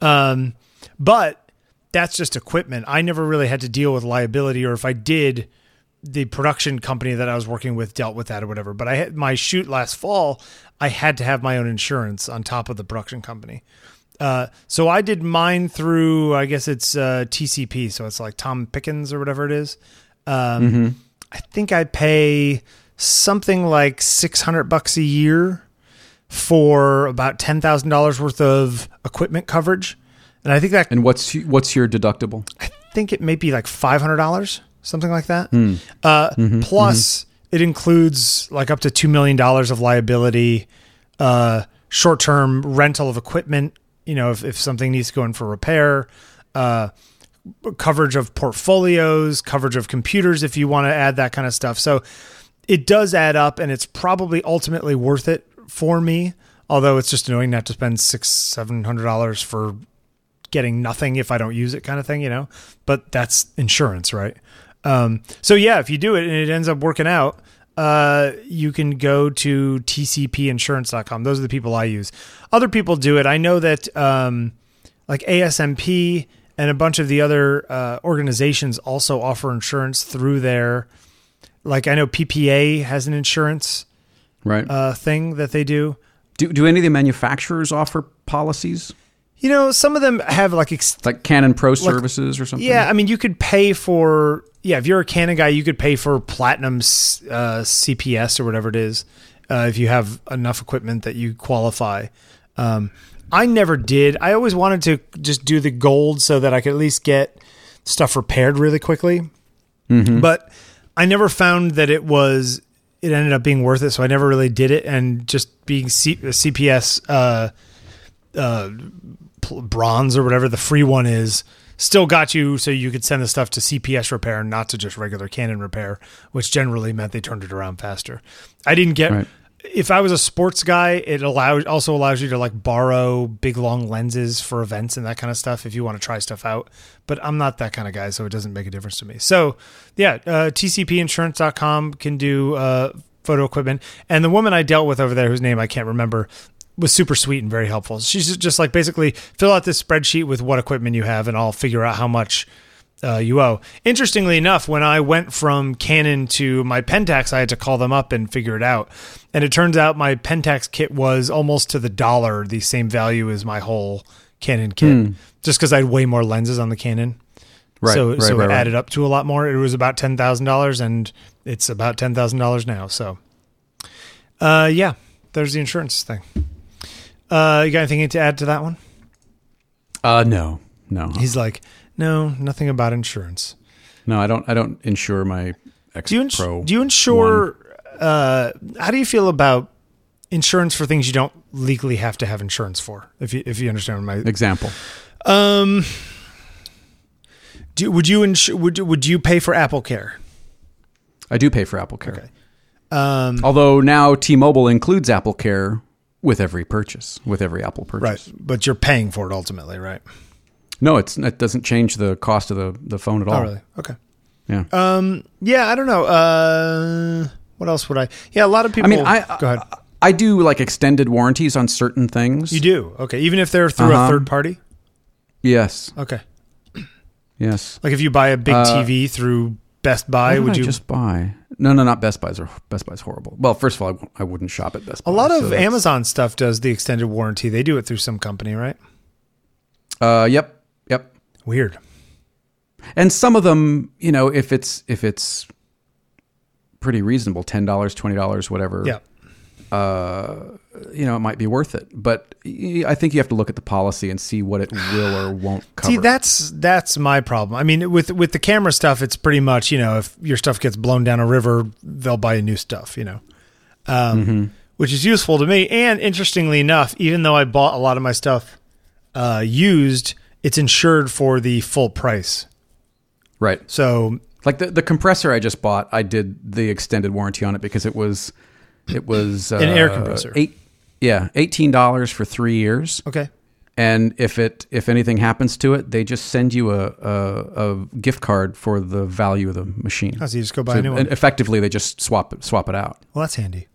um, but that's just equipment. I never really had to deal with liability, or if I did, the production company that I was working with dealt with that or whatever. But I had my shoot last fall. I had to have my own insurance on top of the production company. Uh, so I did mine through, I guess it's uh, TCP, so it's like Tom Pickens or whatever it is. Um, I think I pay something like six hundred bucks a year for about ten thousand dollars worth of equipment coverage, and I think that And what's what's your deductible? I think it may be like five hundred dollars, something like that. Hmm. Uh, Mm-hmm. plus, it includes like up to two million dollars of liability, uh, short-term rental of equipment. You know, if, if something needs to go in for repair, uh, coverage of portfolios, coverage of computers, if you want to add that kind of stuff. So it does add up, and it's probably ultimately worth it for me. Although it's just annoying not to spend six, seven hundred dollars for getting nothing if I don't use it kind of thing, you know. But that's insurance, right? Um, so yeah, if you do it and it ends up working out, uh, you can go to tcpinsurance.com. Those are the people I use. Other people do it. I know that um, like ASMP and a bunch of the other uh, organizations also offer insurance through their. Like I know PPA has an insurance Right. uh, thing that they do. do do any of the manufacturers offer policies You know, some of them have like ex- like Canon Pro Services or something? Yeah, I mean, you could pay for yeah. If you're a Canon guy, you could pay for Platinum uh, CPS or whatever it is. Uh, if you have enough equipment that you qualify. Um, I never did. I always wanted to just do the gold so that I could at least get stuff repaired really quickly. But I never found that it was. It ended up being worth it, so I never really did it. And just being C- CPS uh, uh, bronze or whatever the free one is still got you so you could send the stuff to CPS repair and not to just regular Canon repair, which generally meant they turned it around faster. I didn't get Right. if I was a sports guy, it allows also allows you to like borrow big long lenses for events and that kind of stuff if you want to try stuff out. But I'm not that kind of guy, so it doesn't make a difference to me. So yeah, uh, TCPinsurance.com can do uh, photo equipment. And the woman I dealt with over there, whose name I can't remember, was super sweet and very helpful. She's just like basically fill out this spreadsheet with what equipment you have, and I'll figure out how much uh, you owe. Interestingly enough, when I went from Canon to my Pentax, I had to call them up and figure it out. And it turns out my Pentax kit was almost to the dollar the same value as my whole Canon kit, just because I had way more lenses on the Canon. Right, So, right, so right, it right. added up to a lot more. It was about ten thousand dollars, and it's about ten thousand dollars now. So, uh, yeah, there's the insurance thing. Uh, you got anything to add to that one? Uh, no, no, He's like, no, nothing about insurance. no. I don't. I don't insure my X Do you ins- Pro. do you insure? Uh, how do you feel about insurance for things you don't legally have to have insurance for? If you if you understand my example? um, do would you insure would would you pay for Apple Care? I do pay for Apple Care. Okay. Um, Although now T-Mobile includes Apple Care with every purchase, with every Apple purchase. right, but you're paying for it ultimately, right? No, it's it doesn't change the cost of the, the phone at all. Oh, really? Okay. Yeah. Um, yeah, I don't know. Uh, what else would I? Yeah, a lot of people. I mean, I go ahead. I, I do like extended warranties on certain things. you do okay, even if they're through a Uh-huh. third party. Yes. Okay, Yes. like if you buy a big Uh, TV through Best Buy, would I you? just buy? No, no, not Best Buy's. Are, Best Buy's horrible. Well, first of all, I I wouldn't shop at Best Buy. a lot so of that's- Amazon stuff does the extended warranty. They do it through some company, right? Uh, yep, yep. Weird. And some of them, you know, if it's if it's pretty reasonable, ten dollars, twenty dollars, whatever. Yeah. Uh, you know, it might be worth it. But I think you have to look at the policy and see what it will or won't cover. See, that's that's my problem. I mean, with with the camera stuff, it's pretty much you know if your stuff gets blown down a river, they'll buy you new stuff. You know, um, Mm-hmm. which is useful to me. And interestingly enough, even though I bought a lot of my stuff uh, used, it's insured for the full price. right. So Like the the compressor I just bought, I did the extended warranty on it because it was it was uh, An air compressor. Eight, yeah, eighteen dollars for three years. okay, And if it if anything happens to it, they just send you a a, a gift card for the value of the machine. oh, so you just go buy So a new one. effectively, they just swap it swap it out. Well, that's handy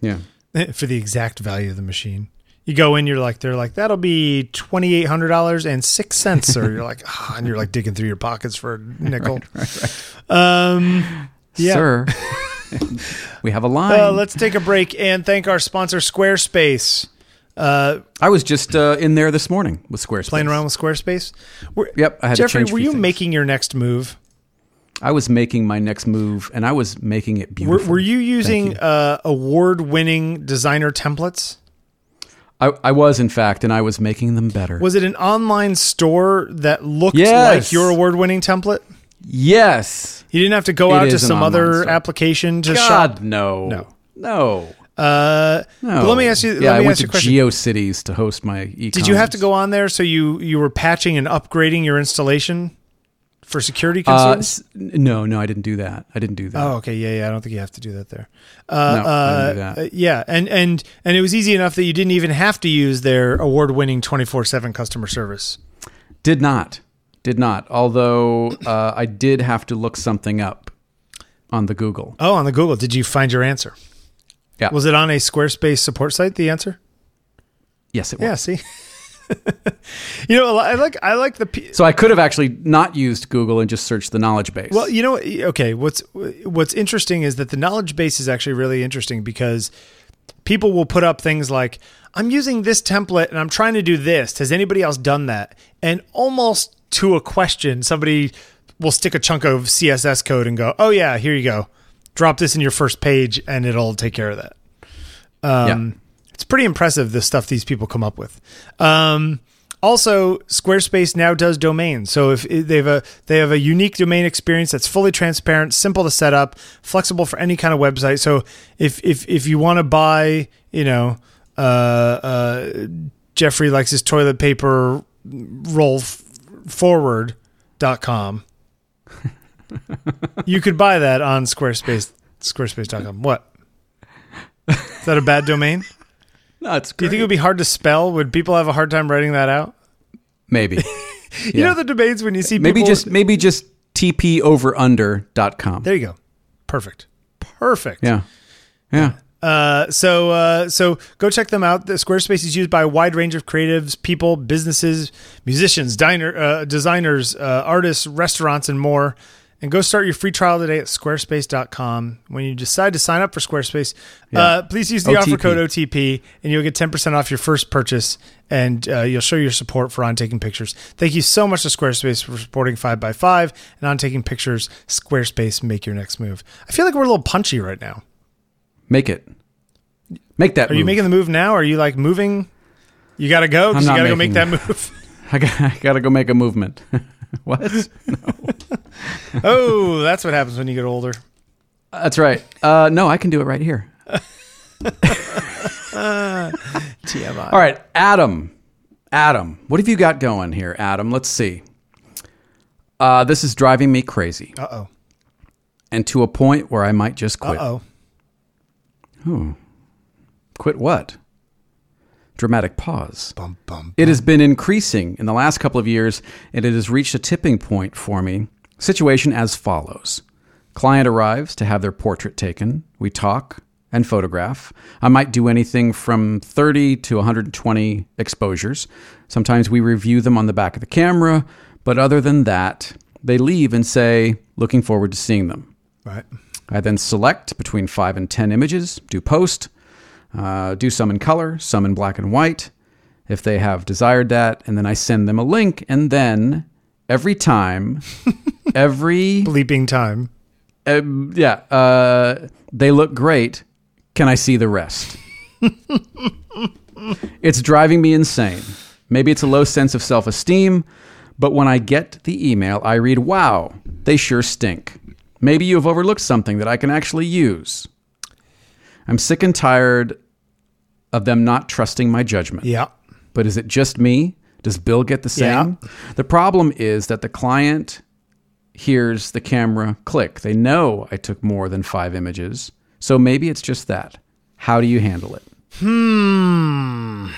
Yeah. for the exact value of the machine. You go in, you're like, they're like, that'll be twenty eight hundred dollars and six cents, or you're like, ah, and you're like digging through your pockets for a nickel. Um, yeah. Sir, we have a line. Uh, let's take a break and thank our sponsor, Squarespace. Uh, I was just uh, in there this morning with Squarespace. playing around with Squarespace. Were- Yep, I had Jeffrey, were you things. making your next move? I was making my next move, and I was making it Were, beautiful. were you using you. Uh, award-winning designer templates? I, I was, in fact, and I was making them better. Was it an online store that looked Yes. like your award-winning template? Yes. You didn't have to go out to some other store. application to God, shop. no. No. No. Uh, No. Let me ask you. Yeah, let I went ask to a question. GeoCities to host my e Did you have to go on there so you you were patching and upgrading your installation for security Uh, concerns? s- no, no, I didn't do that. I didn't do that. Oh, okay, yeah, yeah. I don't think you have to do that there. Uh, No, I didn't uh, do that. uh, yeah, and and and it was easy enough that you didn't even have to use their award-winning twenty four seven customer service. Did not. Did not. Although uh, I did have to look something up on the Google. Oh, on the Google, did you find your answer? Yeah. Was it on a Squarespace support site? The answer? Yes, it was. Yeah. See. you know, I like I like the. P- So I could have actually not used Google and just searched the knowledge base. Well, you know, okay. What's what's interesting is that the knowledge base is actually really interesting because people will put up things like, "I'm using this template and I'm trying to do this. Has anybody else done that?" And almost to a question, somebody will stick a chunk of CSS code and go, "Oh yeah, here you go. Drop this in your first page, and it'll take care of that." Um, It's pretty impressive the stuff these people come up with. Um, also, Squarespace now does domains. So if they have a they have a unique domain experience that's fully transparent, simple to set up, flexible for any kind of website. So if if if you want to buy, you know, uh, uh, Jeffrey likes his toilet paper roll f- forward.com. you could buy that on Squarespace squarespace.com. What? Is that a bad domain? no, it's Do you think it would be hard to spell? Would people have a hard time writing that out? maybe. You Yeah. know the debates when you see maybe people- just maybe just tpoverunder.com. there you go, perfect, perfect. Yeah. Yeah. Uh, so uh, so go check them out. The Squarespace is used by a wide range of creatives, people, businesses, musicians, diner, uh, designers, uh, artists, restaurants, and more. And go start your free trial today at squarespace.com. When you decide to sign up for Squarespace, uh, please use the offer code OTP and you'll get 10% off your first purchase and uh, you'll show your support for On Taking Pictures. Thank you so much to Squarespace for supporting 5x5 and On Taking Pictures. Squarespace, make your next move. I feel like we're a little punchy right now. Make it. Make that Are you making the move now? Are you like moving? You got to go because you gotta go make that move. I got, I got to go make a movement. what? oh, that's what happens when you get older. That's right. Uh, no, I can do it right here. TMI. All right, Adam. Adam, what have you got going here, Adam? Let's see. Uh, this is driving me crazy, Uh oh. and to a point where I might just Uh quit. oh. Quit what? Dramatic pause. Bum bum. It has been increasing in the last couple of years, and it has reached a tipping point for me. Situation as follows Client arrives to have their portrait taken. We talk and photograph. I might do anything from 30 to 120 exposures. Sometimes we review them on the back of the camera, but other than that, they leave and say, looking forward to seeing them. Right. I then select between five and 10 images, do post, uh, do some in color, some in black and white, if they have desired that, and then I send them a link. And then every time, every, Bleeping time. uh, yeah, uh, they look great. Can I see the rest? it's driving me insane. Maybe it's a low sense of self esteem, but when I get the email, I read, wow, they sure stink. Maybe you have overlooked something that I can actually use. I'm sick and tired of them not trusting my judgment. Yeah. But is it just me? Does Bill get the same? Yeah. The problem is that the client hears the camera click. They know I took more than five images. So maybe it's just that. How do you handle it? Hmm.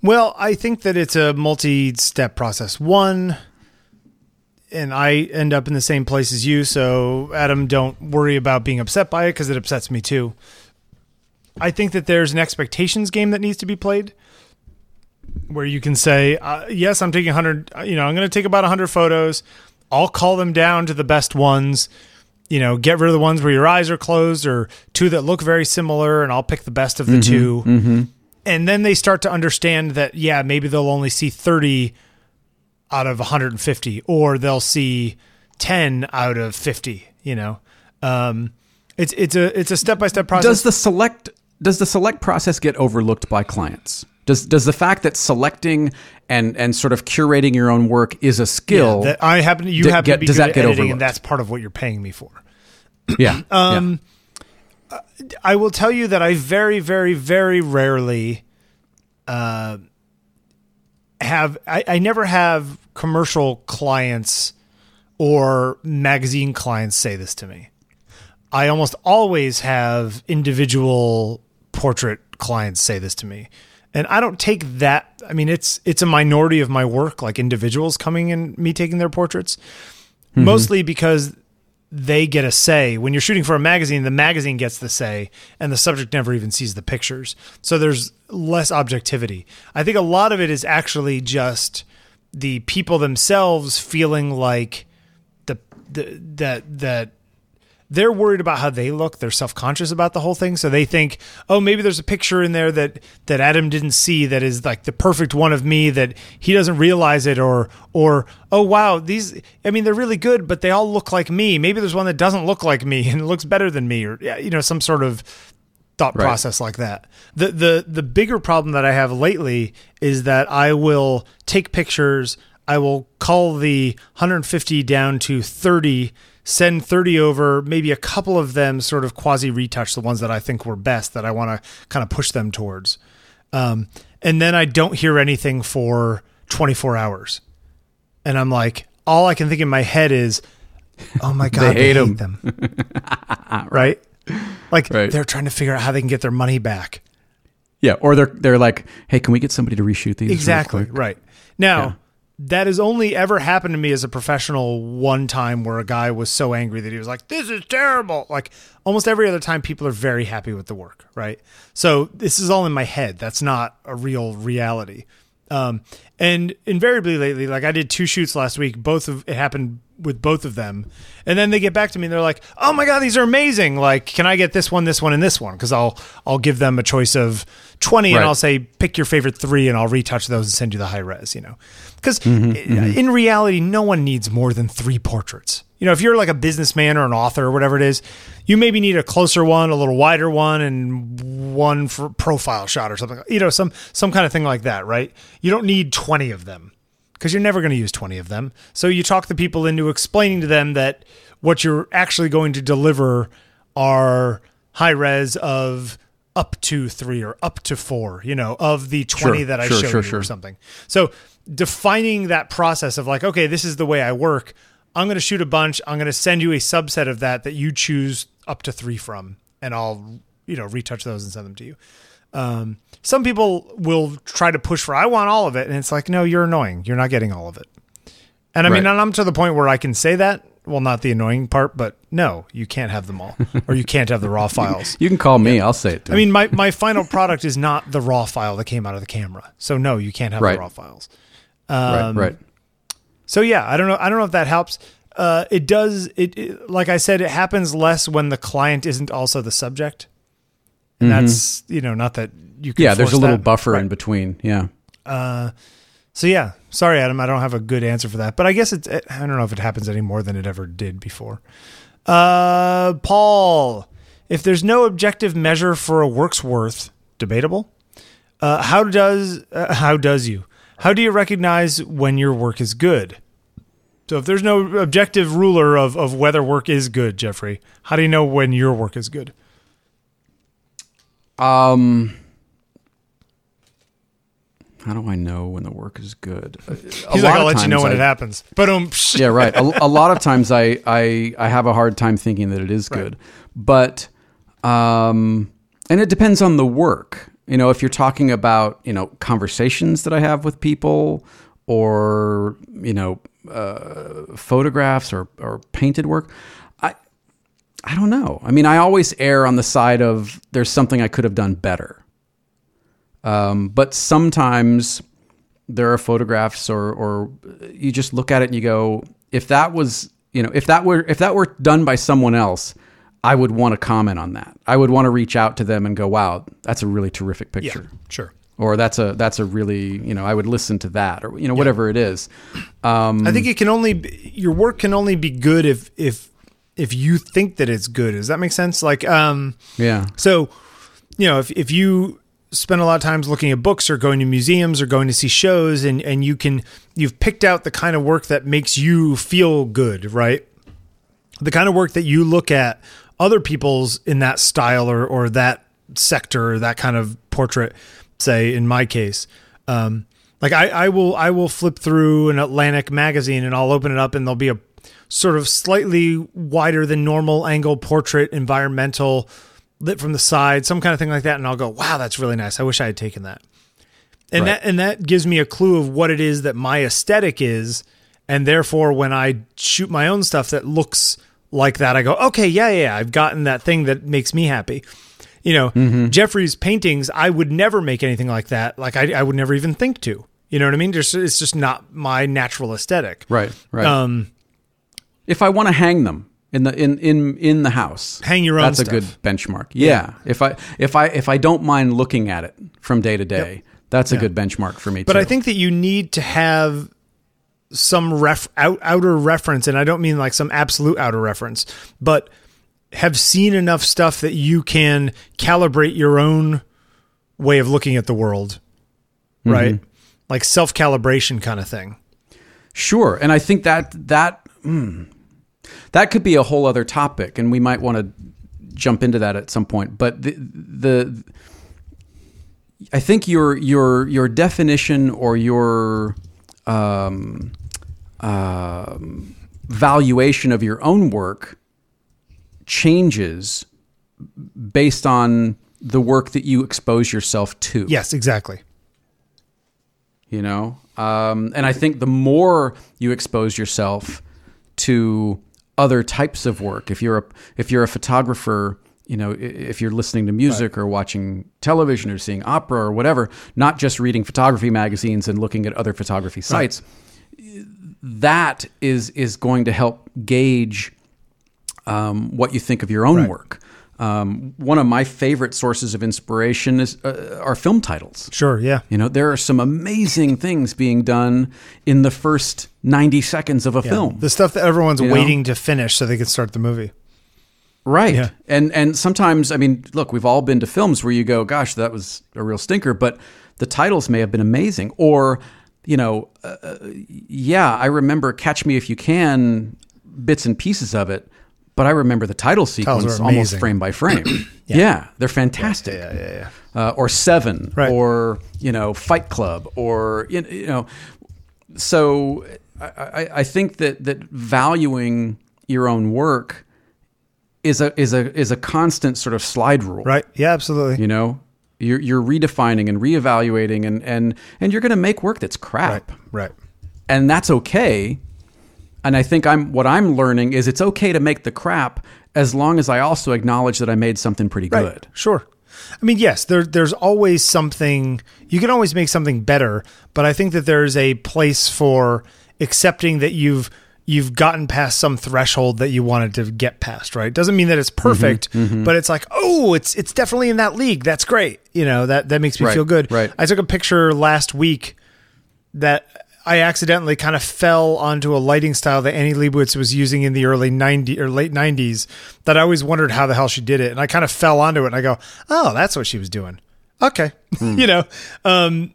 Well, I think that it's a multi-step process. One, and I end up in the same place as you, so Adam, don't worry about being upset by it because it upsets me too. I think that there's an expectations game that needs to be played where you can say, uh, yes, I'm taking 100, uh, you know, I'm going to take about 100 photos. I'll call them down to the best ones. You know, get rid of the ones where your eyes are closed or two that look very similar, and I'll pick the best of the 2 And then they start to understand that, yeah, maybe they'll only see 30 out of 150, or they'll see 10 out of 50, you know. Um, it's it's a it's a step by step process. Does the select does the select process get overlooked by clients? Does does the fact that selecting and and sort of curating your own work is a skill? that I happen you d- happen get- to be does good that at get editing, overlooked? and that's part of what you're paying me for. yeah. Um, I will tell you that I very, very, very rarely uh, have. I, I never have commercial clients or magazine clients say this to me. I almost always have individual portrait clients say this to me. And I don't take that I mean it's it's a minority of my work like individuals coming and me taking their portraits. Mm-hmm. Mostly because they get a say. When you're shooting for a magazine, the magazine gets the say and the subject never even sees the pictures. So there's less objectivity. I think a lot of it is actually just the people themselves feeling like the, the that that they're worried about how they look. They're self conscious about the whole thing, so they think, oh, maybe there's a picture in there that that Adam didn't see that is like the perfect one of me that he doesn't realize it, or or oh wow, these. I mean, they're really good, but they all look like me. Maybe there's one that doesn't look like me and looks better than me, or yeah, you know, some sort of thought Right. process like that. The the the bigger problem that I have lately is that I will take pictures, I will call the 150 down to 30, send 30 over, maybe a couple of them sort of quasi retouch the ones that I think were best that I want to kind of push them towards. Um, and then I don't hear anything for 24 hours. And I'm like, all I can think in my head is, oh my God, they hate they 'em. them. right? Like Right. they're trying to figure out how they can get their money back. Yeah, or they're they're like, "Hey, can we get somebody to reshoot these?" Exactly. Right. Now, Yeah. That has only ever happened to me as a professional one time where a guy was so angry that he was like, This is terrible. Like almost every other time people are very happy with the work, right? So this is all in my head. That's not a real reality. Um, and invariably lately, like I did two shoots last week, both of it happened with both of them. And then they get back to me and they're like, "Oh my god, these are amazing. Like, can I get this one, this one and this one?" Cuz I'll I'll give them a choice of 20 Right. and I'll say pick your favorite 3 and I'll retouch those and send you the high res, you know. Cuz Mm-hmm, in reality, no one needs more than 3 portraits. You know, if you're like a businessman or an author or whatever it is, you maybe need a closer one, a little wider one and one for profile shot or something. You know, some some kind of thing like that, right? You don't need 20 of them because you're never going to use 20 of them. So you talk the people into explaining to them that what you're actually going to deliver are high res of up to three or up to four, you know, of the 20 Sure, that I sure, showed sure, you or something. So defining that process of like, okay, this is the way I work. I'm going to shoot a bunch. I'm going to send you a subset of that that you choose up to three from, and I'll, you know, retouch those and send them to you. Um, some people will try to push for I want all of it, and it's like, no, you're annoying. You're not getting all of it. And I mean, Right. and I'm to the point where I can say that. Well, not the annoying part, but no, you can't have them all, or you can't have the raw files. You can call me. I'll say it. To I mean, my, my final product is not the raw file that came out of the camera. So no, you can't have Right. the raw files. right, um, right. So yeah, I don't know. I don't know if that helps. Uh, it does. It, it like I said, it happens less when the client isn't also the subject, and that's you know not that you can. Mm-hmm. Yeah, there's a little that. buffer Right. in between. Yeah. So yeah, sorry, Adam. I don't have a good answer for that, but I guess it's. It, I don't know if it happens any more than it ever did before. Uh, Paul, if there's no objective measure for a work's worth, debatable. Uh, how does uh, how does you how do you recognize when your work is good? So if there's no objective ruler of of whether work is good, Jeffrey, how do you know when your work is good? Um, how do I know when the work is good? A- He's like, I'll let you know when I- it happens. But um, yeah, right. A, a lot of times I, I I have a hard time thinking that it is good, but um, and it depends on the work. You know, if you're talking about you know conversations that I have with people, or you know uh, photographs or or painted work, I I don't know. I mean, I always err on the side of there's something I could have done better. Um, but sometimes there are photographs or or you just look at it and you go, if that was you know if that were if that were done by someone else, I would want to comment on that. I would want to reach out to them and go, wow, that's a really terrific Yeah, picture. sure. Or that's a that's a really you know I would listen to that or you know whatever it is. Um, I think it can only be, your work can only be good if if if you think that it's good. Does that make sense? Like, um, yeah, so you know, if if you spend a lot of times looking at books or going to museums or going to see shows, and and you can you've picked out the kind of work that makes you feel good, right? The kind of work that you look at other people's in that style or or that sector or that kind of portrait, say in my case. Um, like I, I will I will flip through an Atlantic magazine and I'll open it up and there'll be a sort of slightly wider than normal angle portrait, environmental, lit from the side, some kind of thing like that, and I'll go, wow, that's really nice. I wish I had taken that. And Right. that and that gives me a clue of what it is that my aesthetic is, and therefore when I shoot my own stuff that looks like that, I go, okay, yeah, yeah, yeah, I've gotten that thing that makes me happy. You know, Mm-hmm. Jeffrey's paintings, I would never make anything like that. Like I, I would never even think to. You know what I mean? Just, it's just not my natural aesthetic. right, right. Um, if I want to hang them in the in in in the house, Hang your own That's a good benchmark. Yeah. If I if I if I don't mind looking at it from day to day, that's a good benchmark for me. But too. I think that you need to have some ref out, outer reference, and I don't mean like some absolute outer reference, but have seen enough stuff that you can calibrate your own way of looking at the world, right? Like self calibration kind of thing. Sure, and I think that that mm, that could be a whole other topic, and we might want to jump into that at some point. But the the I think your your your definition or your um, um, valuation of your own work changes based on the work that you expose yourself to. Yes, exactly. you know? Um, and i think the more you expose yourself to other types of work if you're a if you're a photographer you know if you're listening to music or watching television or seeing opera or whatever not just reading photography magazines and looking at other photography sites that is is going to help gauge um, what you think of your own work um, one of my favorite sources of inspiration is uh, are film titles Sure. Yeah. you know, there are some amazing things being done in the first 90 seconds of a film. The stuff that everyone's You know? waiting to finish so they can start the movie. right. Yeah. And and sometimes, I mean, look, we've all been to films where you go, gosh, that was a real stinker, but the titles may have been amazing or you know, uh, uh, yeah, I remember Catch Me If You Can bits and pieces of it, but I remember the title sequence almost frame by frame. yeah. they're fantastic. Yeah, yeah, yeah. uh, or Seven, Right. or you know Fight Club, or you know. So I, I, I think that that valuing your own work is a is a is a constant sort of slide rule, Right. Yeah, absolutely. You know, you're you're redefining and reevaluating, and and and you're going to make work that's crap, Right. Right. and that's okay. And I think I'm what I'm learning is it's okay to make the crap as long as I also acknowledge that I made something pretty Right. good. Sure. I mean, yes, there, there's always something, you can always make something better, but I think that there's a place for accepting that you've, you've gotten past some threshold that you wanted to get past, right? Doesn't mean that it's Mm-hmm, perfect, but it's like, oh, it's, it's definitely in that league. That's great. You know, that, that makes me Right, feel good. right. I took a picture last week that I accidentally kind of fell onto a lighting style that Annie Leibovitz was using in the early 90s or late 90s that I always wondered how the hell she did it. And I kind of fell onto it and I go, oh, that's what she was doing. Okay. you know, um,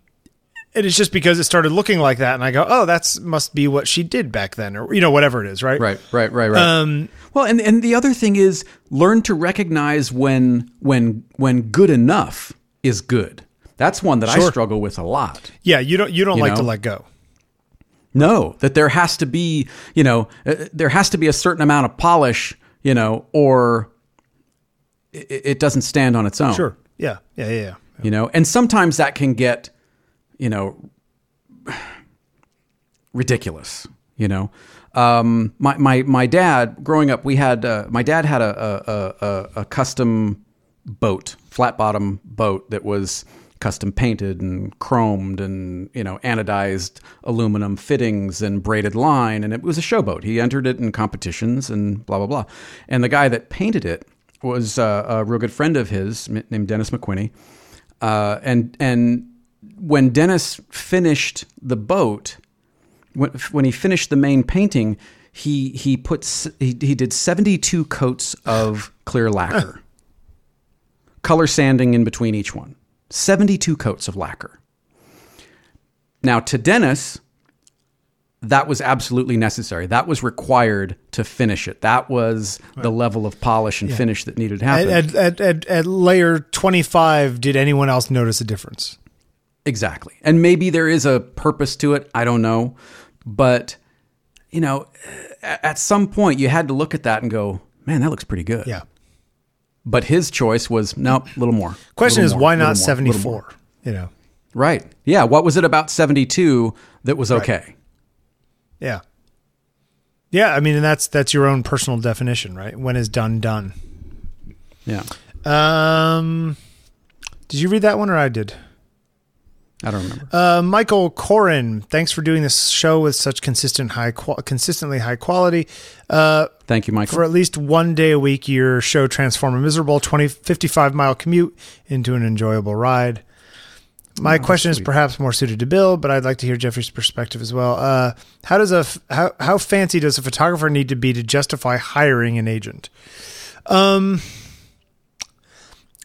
and it's just because it started looking like that. And I go, oh, that's must be what she did back then or, you know, whatever it is. Right. Right, right, right, right. Um, well, and and the other thing is learn to recognize when when when good enough is good. That's one that I struggle with a lot. Yeah. You don't, you don't You like to let go. No, that there has to be, you know, uh, there has to be a certain amount of polish, you know, or it, it doesn't stand on its own. Sure. Yeah. Yeah. Yeah. yeah. You know, and sometimes that can get, you know, ridiculous. You know, Um, my, my my dad growing up, we had uh, my dad had a a, a, a custom boat, flat bottom boat that was custom painted and chromed and you know anodized aluminum fittings and braided line, and it was a showboat. He entered it in competitions and blah blah blah. And the guy that painted it was uh, a real good friend of his named Dennis McQuinney, uh, and and when Dennis finished the boat when, when he finished the main painting, he he put he, he did 72 coats of clear lacquer. color sanding in between each one. 72 coats of lacquer. Now to Dennis, that was absolutely necessary. That was required to finish it. That was right. the level of polish and yeah. finish that needed to happen. At, at, at, at, layer 25, did anyone else notice a difference? Exactly. And maybe there is a purpose to it. I don't know. But, you know, at some point you had to look at that and go, man, that looks pretty good. Yeah. But his choice was, nope, a little more. Question little is, more, why not 74? You know? Right. Yeah. What was it about 72 that was okay? Right. Yeah. Yeah. I mean, and that's, that's your own personal definition, right? When is done, done. Yeah. Um, did you read that one or I did? I don't remember. Uh, Michael Corin, thanks for doing this show with such consistent high, consistently high quality. Uh, Thank you, Michael. For at least one day a week, your show transform a miserable 20, 55 mile commute into an enjoyable ride. My oh, question is perhaps more suited to Bill, but I'd like to hear Jeffrey's perspective as well. Uh, how does a how how fancy does a photographer need to be to justify hiring an agent? Um,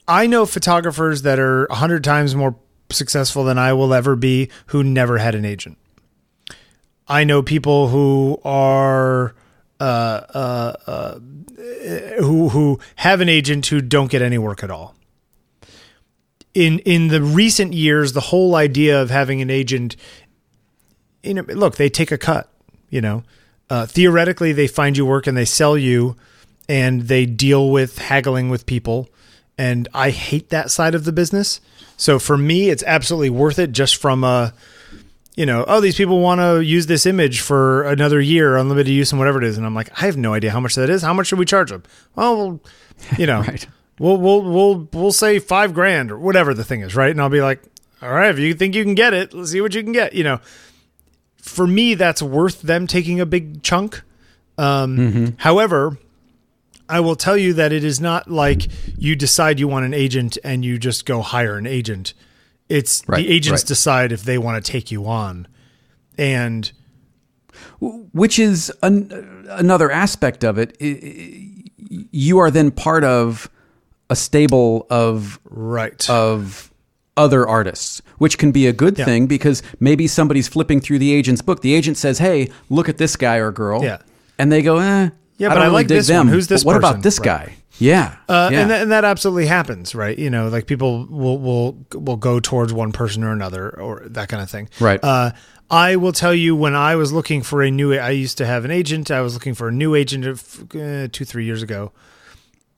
I know photographers that are a hundred times more successful than I will ever be who never had an agent. I know people who are uh, uh, uh, who who have an agent who don't get any work at all. In in the recent years, the whole idea of having an agent, you know, look, they take a cut. You know, uh, theoretically, they find you work and they sell you, and they deal with haggling with people. And I hate that side of the business so for me, it's absolutely worth it just from a, you know, oh, these people want to use this image for another year, unlimited use and whatever it is. And I'm like, I have no idea how much that is. How much should we charge them? Well, you know, right. we'll, we'll, we'll, we'll say five grand or whatever the thing is. Right. And I'll be like, all right, if you think you can get it, let's see what you can get. You know, for me, that's worth them taking a big chunk. Um, mm-hmm. However, I will tell you that it is not like you decide you want an agent and you just go hire an agent. It's right, the agents right. decide if they want to take you on. And which is an, another aspect of it. You are then part of a stable of right of other artists, which can be a good yeah. thing because maybe somebody's flipping through the agent's book. The agent says, "Hey, look at this guy or girl," yeah. and they go, "Eh, yeah, but I, I like this them. one. Who's this? what person? about this right. guy? Yeah, uh, yeah. And, th- and that absolutely happens, right? You know, like people will will will go towards one person or another, or that kind of thing, right? Uh, I will tell you when I was looking for a new, I used to have an agent. I was looking for a new agent uh, two three years ago,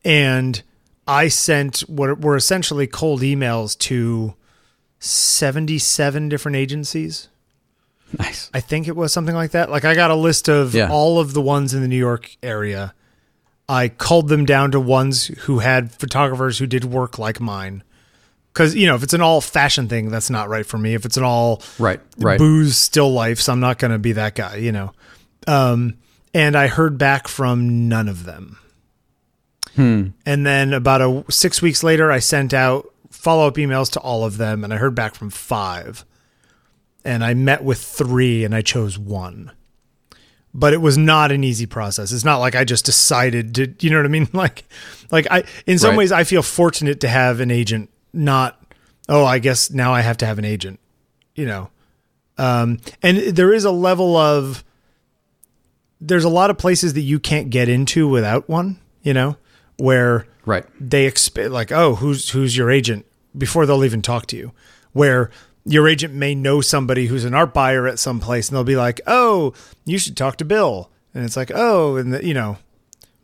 and I sent what were essentially cold emails to seventy seven different agencies Nice. I think it was something like that. Like I got a list of yeah. all of the ones in the New York area. I culled them down to ones who had photographers who did work like mine. Because you know, if it's an all fashion thing, that's not right for me. If it's an all right, right. booze still lifes, I'm not going to be that guy. You know. Um, and I heard back from none of them. Hmm. And then about a six weeks later, I sent out follow up emails to all of them, and I heard back from five and I met with three and I chose one. But it was not an easy process. It's not like I just decided to, you know what I mean? Like, like I, in some right. ways, I feel fortunate to have an agent. Not, oh, I guess now I have to have an agent. You know, um, and there is a level of, there's a lot of places that you can't get into without one. You know, where right they expect like, oh, who's who's your agent before they'll even talk to you. Where your agent may know somebody who's an art buyer at some place and they'll be like, "Oh, you should talk to Bill." And it's like, "Oh, and the, you know,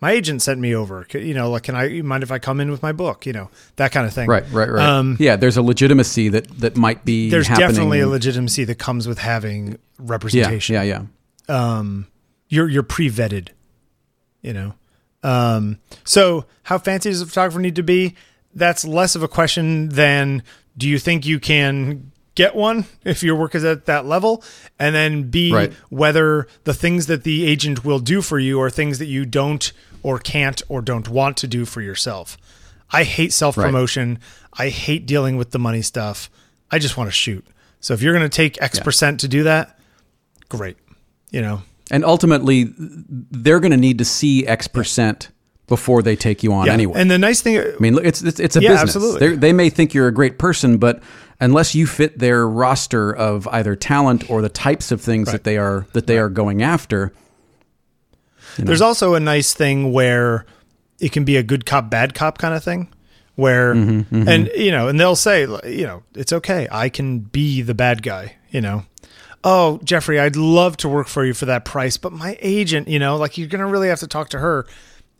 my agent sent me over. You know, like, can I mind if I come in with my book? You know, that kind of thing. Right, right, right. Um, yeah, there's a legitimacy that that might be. There's definitely a legitimacy that comes with having representation. Yeah, yeah, yeah. Um, you're you're pre-vetted, you know. Um, so how fancy does a photographer need to be? That's less of a question than do you think you can get one if your work is at that level, and then B Right. whether the things that the agent will do for you are things that you don't or can't or don't want to do for yourself. I hate self promotion. I hate dealing with the money stuff. I just want to shoot. So if you're going to take X percent to do that, great. You know, And ultimately, they're going to need to see X percent before they take you on yeah. anyway. And the nice thing, I mean, it's it's, it's a Yeah, business. absolutely. They're, they may think you're a great person, but unless you fit their roster of either talent or the types of things that they are that they are going after, there's also a nice thing where it can be a good cop, bad cop kind of thing. Where Mm-hmm, and you know, and they'll say, you know, it's okay. I can be the bad guy. You know, oh Jeffrey, I'd love to work for you for that price, but my agent, you know, like you're gonna really have to talk to her,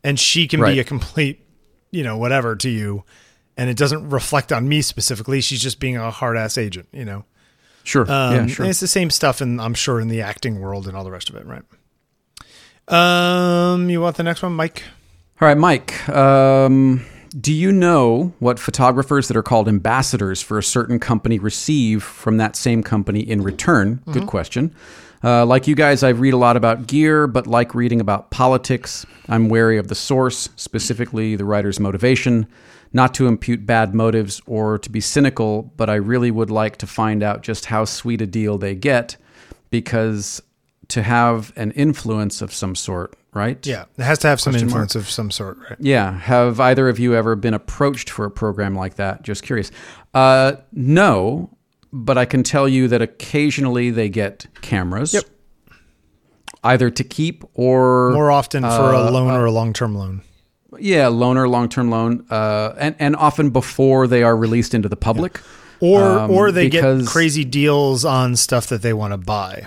and she can Right. be a complete, you know, whatever to you, and it doesn't reflect on me specifically. She's just being a hard ass agent. You know. sure, Um, yeah, sure. and it's the same stuff, and I'm sure in the acting world and all the rest of it, right? Um, you want the next one, Mike? All right, Mike. Um, do you know what photographers that are called ambassadors for a certain company receive from that same company in return? Good question. Uh, like you guys, I read a lot about gear, but like reading about politics, I'm wary of the source, specifically the writer's motivation. Not to impute bad motives or to be cynical, but I really would like to find out just how sweet a deal they get because to have an influence of some sort, right? Yeah, it has to have some Question mark. influence of some sort, right? Yeah. Have either of you ever been approached for a program like that? Just curious. Uh, no, but I can tell you that occasionally they get cameras. Yep. Either to keep or More often for Uh, a loan or a long term loan. Yeah, loan or long term loan, uh, and and often before they are released into the public. Or Um, or they because- get crazy deals on stuff that they want to buy.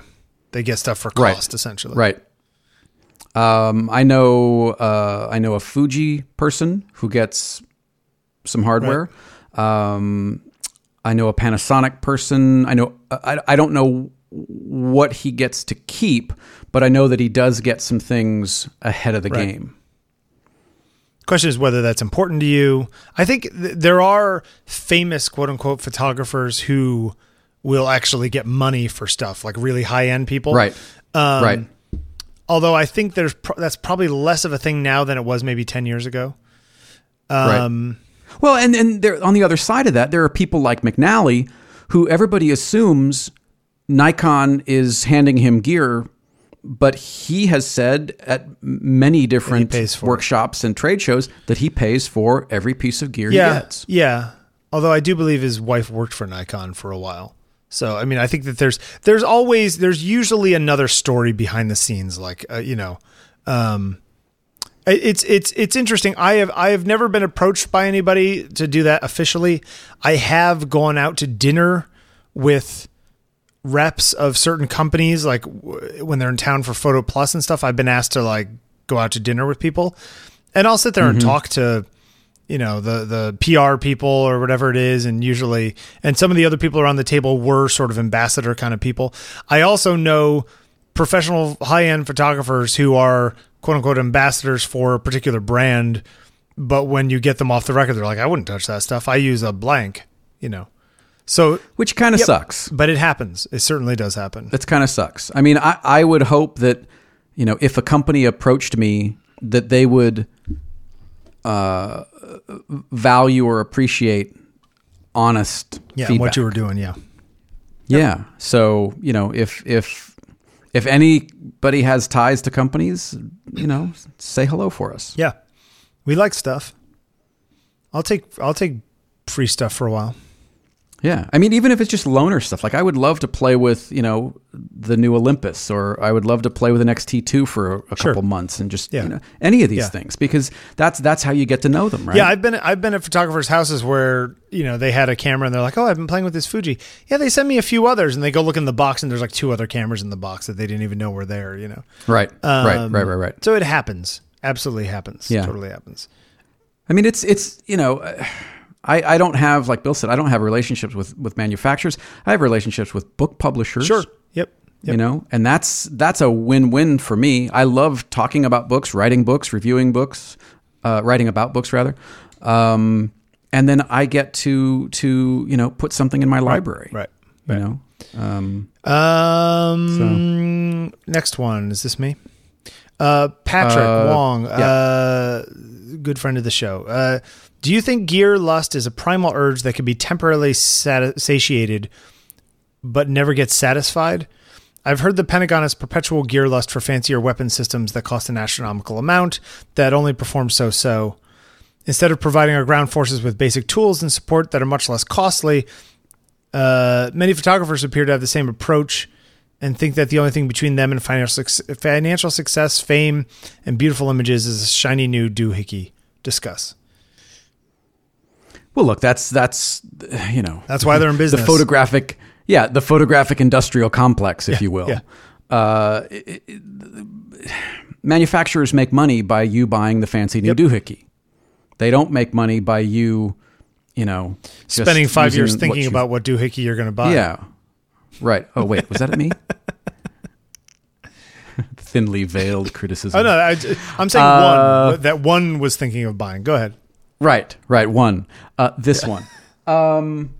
They get stuff for Right. cost, essentially. Right. Um, I know uh, I know a Fuji person who gets some hardware. Um, I know a Panasonic person. I know I, I don't know what he gets to keep, but I know that he does get some things ahead of the Right. game. Question is whether that's important to you. I think th- there are famous quote unquote photographers who will actually get money for stuff, like really high end people. Right. Um, right. Although I think there's pro- that's probably less of a thing now than it was maybe ten years ago. Um, Well, and and there on the other side of that, there are people like McNally who everybody assumes Nikon is handing him gear, but he has said at many different workshops and trade shows that he pays for every piece of gear Yeah, he gets. yeah. Although I do believe his wife worked for Nikon for a while. So I mean, I think that there's there's always there's usually another story behind the scenes, like uh, you know, um, it's it's it's interesting. I have I have never been approached by anybody to do that officially. I have gone out to dinner with reps of certain companies, like w- when they're in town for Photo Plus and stuff. I've been asked to like go out to dinner with people, and I'll sit there and mm-hmm. talk to you know the the PR people or whatever it is, and usually, and some of the other people around the table were sort of ambassador kind of people. I also know professional high end photographers who are quote unquote ambassadors for a particular brand, but when you get them off the record, they're like, I wouldn't touch that stuff. I use a blank, you know. So, Which kind of sucks. but it happens. It certainly does happen. That kind of sucks. I mean, I, I would hope that, you know, if a company approached me, that they would uh, value or appreciate honest Yeah, feedback. what you were doing. Yeah. Yeah. So you know, if if if anybody has ties to companies, you know, say hello for us. Yeah. We like stuff. I'll take I'll take free stuff for a while. Yeah. I mean, even if it's just loner stuff, like I would love to play with, you know, the new Olympus, or I would love to play with an XT2 for a, a Sure. couple months, and just Yeah. you know any of these Yeah. things because that's that's how you get to know them, right? Yeah, I've been I've been at photographers' houses where you know they had a camera and they're like, "Oh, I've been playing with this Fuji." Yeah, they send me a few others, and they go look in the box, and there's like two other cameras in the box that they didn't even know were there. You know, right, right, Um, right, right, right. So it happens. Absolutely happens. Yeah. totally happens. I mean, it's it's you know, uh, I I don't have like Bill said, I don't have relationships with with manufacturers. I have relationships with book publishers. Sure. Yep. You know, and that's that's a win-win for me. I love talking about books, writing books, reviewing books, uh, writing about books rather, um, and then I get to to you know put something in my library. Right. You know, um, Um. Next one is this me? Uh, Patrick Uh, Wong, uh, good friend of the show. Do you think gear lust is a primal urge that can be temporarily sati- satiated, but never gets satisfied? I've heard the Pentagon has perpetual gear lust for fancier weapon systems that cost an astronomical amount that only perform so-so. Instead of providing our ground forces with basic tools and support that are much less costly, uh, many photographers appear to have the same approach and think that the only thing between them and financial financial success, fame, and beautiful images is a shiny new doohickey. Discuss. Well, look, that's that's you know That's why they're in business. the photographic yeah the photographic industrial complex if you will yeah. uh, it- it- manufacturers make money by you buying the fancy new Yep. doohickey they don't make money by you you know Spending five years thinking you- about what doohickey you're going to buy. yeah right oh wait was that at me thinly veiled criticism Oh no, I, I'm saying Uh, one that one was thinking of buying. Go ahead. Right, right. One, uh, this one. Um,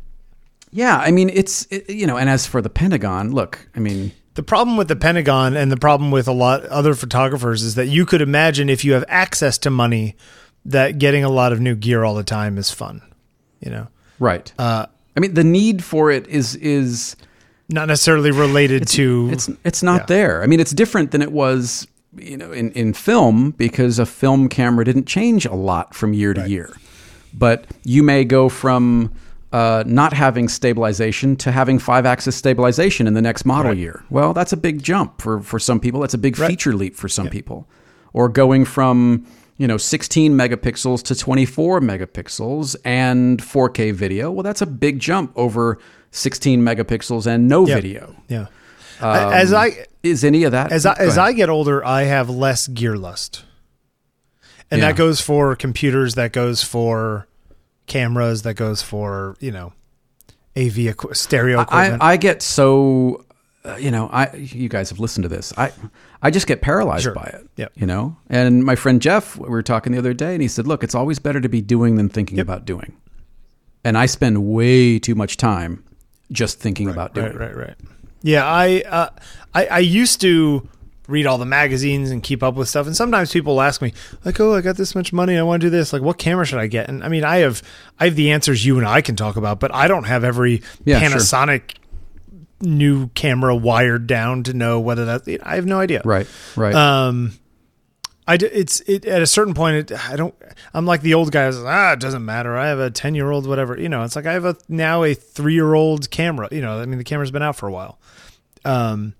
yeah, I mean, it's it, you know, and as for the Pentagon, look, I mean, The problem with the Pentagon and the problem with a lot other photographers is that you could imagine if you have access to money that getting a lot of new gear all the time is fun. You know, right. uh, I mean, the need for it is is not necessarily related to it's it's not Yeah. there. I mean, it's different than it was, you know, in in film because a film camera didn't change a lot from year to year, but you may go from uh, not having stabilization to having five axis stabilization in the next model year. Well, that's a big jump for for some people. That's a big feature leap for some people, or going from you know 16 megapixels to 24 megapixels and 4K video. Well, that's a big jump over 16 megapixels and no Yeah. video. yeah. as I Is any of that as I Go as ahead. I get older, I have less gear lust, and Yeah. that goes for computers. That goes for cameras. That goes for you know, AV equi- stereo equipment. I, I get so uh, you know I you guys have listened to this I I just get paralyzed Sure. by it Yep. you know and my friend Jeff we were talking the other day and he said look it's always better to be doing than thinking about doing and I spend way too much time just thinking about doing right, right, right. Yeah, I, uh, I I used to read all the magazines and keep up with stuff, and sometimes people ask me like, "Oh, I got this much money, I want to do this. Like, what camera should I get?" And I mean, I have I have the answers you and I can talk about, but I don't have every Yeah, sure. Panasonic new camera wired down to know whether that. I have no idea. right right Um, I d- it's it at a certain point. It, I don't. I'm like the old guys. Ah, it doesn't matter. I have a ten year old, whatever. You know, it's like I have a now a three year old camera. You know, I mean, the camera's been out for a while. Um,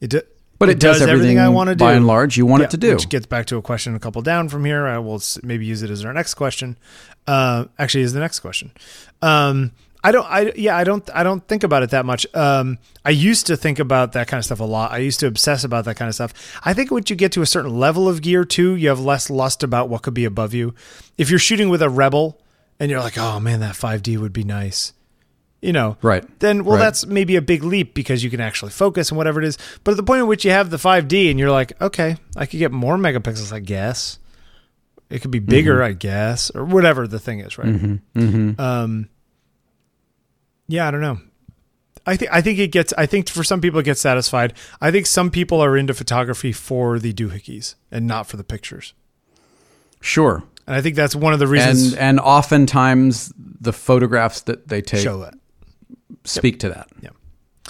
it d- but it, does, everything I want to do by and large you want Yeah, it to do Which gets back to a question a couple down from here. I will maybe use it as our next question. Uh, actually, is the next question. Um, I don't. I yeah. I don't. I don't think about it that much. Um, I used to think about that kind of stuff a lot. I used to obsess about that kind of stuff. I think once you get to a certain level of gear too, you have less lust about what could be above you. If you're shooting with a rebel and you're like, oh man, that 5D would be nice. You know, Right. Then, well, Right. that's maybe a big leap because you can actually focus and whatever it is. But at the point at which you have the 5D and you're like, okay, I could get more megapixels, I guess. It could be bigger, I guess, or whatever the thing is, right? mm-hmm. Um, yeah, I don't know. I think I think it gets. I think for some people it gets satisfied. I think some people are into photography for the doohickeys and not for the pictures. sure And I think that's one of the reasons and and oftentimes the photographs that they take show that. speak to that Yeah.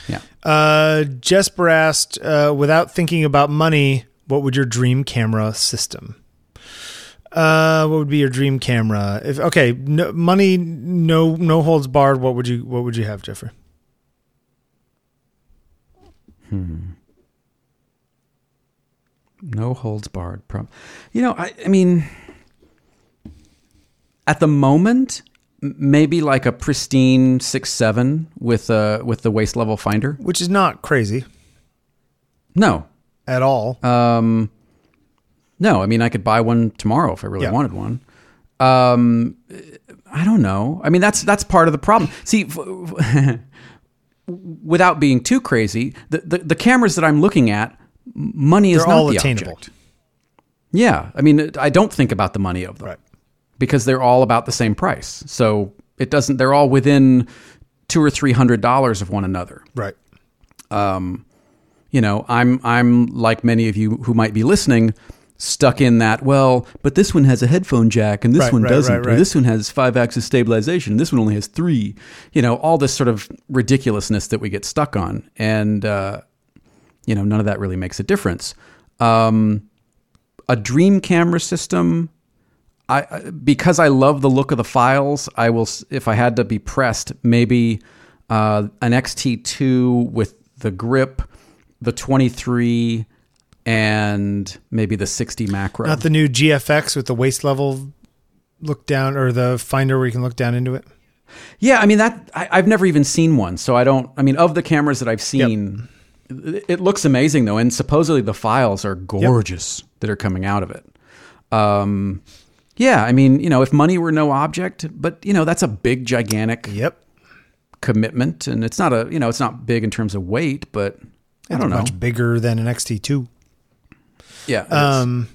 yeah Uh, Jesper asked, uh, without thinking about money, what would your dream camera system? Uh, what would be your dream camera? If okay, no, money, no, no holds barred. What would you, what would you have, Jeffrey? Hmm. No holds barred. Prob- you know, I, I mean, at the moment, maybe like a pristine six seven with uh with the waist level finder. Which is not crazy No, at all. um, no. I mean, I could buy one tomorrow if I really Yeah. wanted one. Um, I don't know. I mean, that's that's part of the problem. See, f- without being too crazy, the, the, the cameras that I'm looking at, money is They're not all the attainable. object. Yeah, I mean, I don't think about the money of them Right. because they're all about the same price. So it doesn't. They're all within two or three hundred dollars of one another. Right. Um, You know, I'm I'm like many of you who might be listening, stuck in that. Well, but this one has a headphone jack, and this Right, one right, doesn't, right, or this one has five axis stabilization, this one only has three. You know, all this sort of ridiculousness that we get stuck on, and uh, you know, none of that really makes a difference. Um, a dream camera system I I- because I love the look of the files, I will if I had to be pressed, maybe uh, an XT2 with the grip, the 23 and maybe the 60 macro. Not the new GFX with the waist level look down or the finder where you can look down into it. yeah, I mean that I, I've never even seen one, so I don't I mean of the cameras that I've seen it, it looks amazing though and supposedly the files are gorgeous that are coming out of it. Um yeah, I mean, you know, if money were no object, but you know, that's a big gigantic Yep. commitment and it's not a you know it's not big in terms of weight but i don't know much bigger than an XT2. Yeah. Um,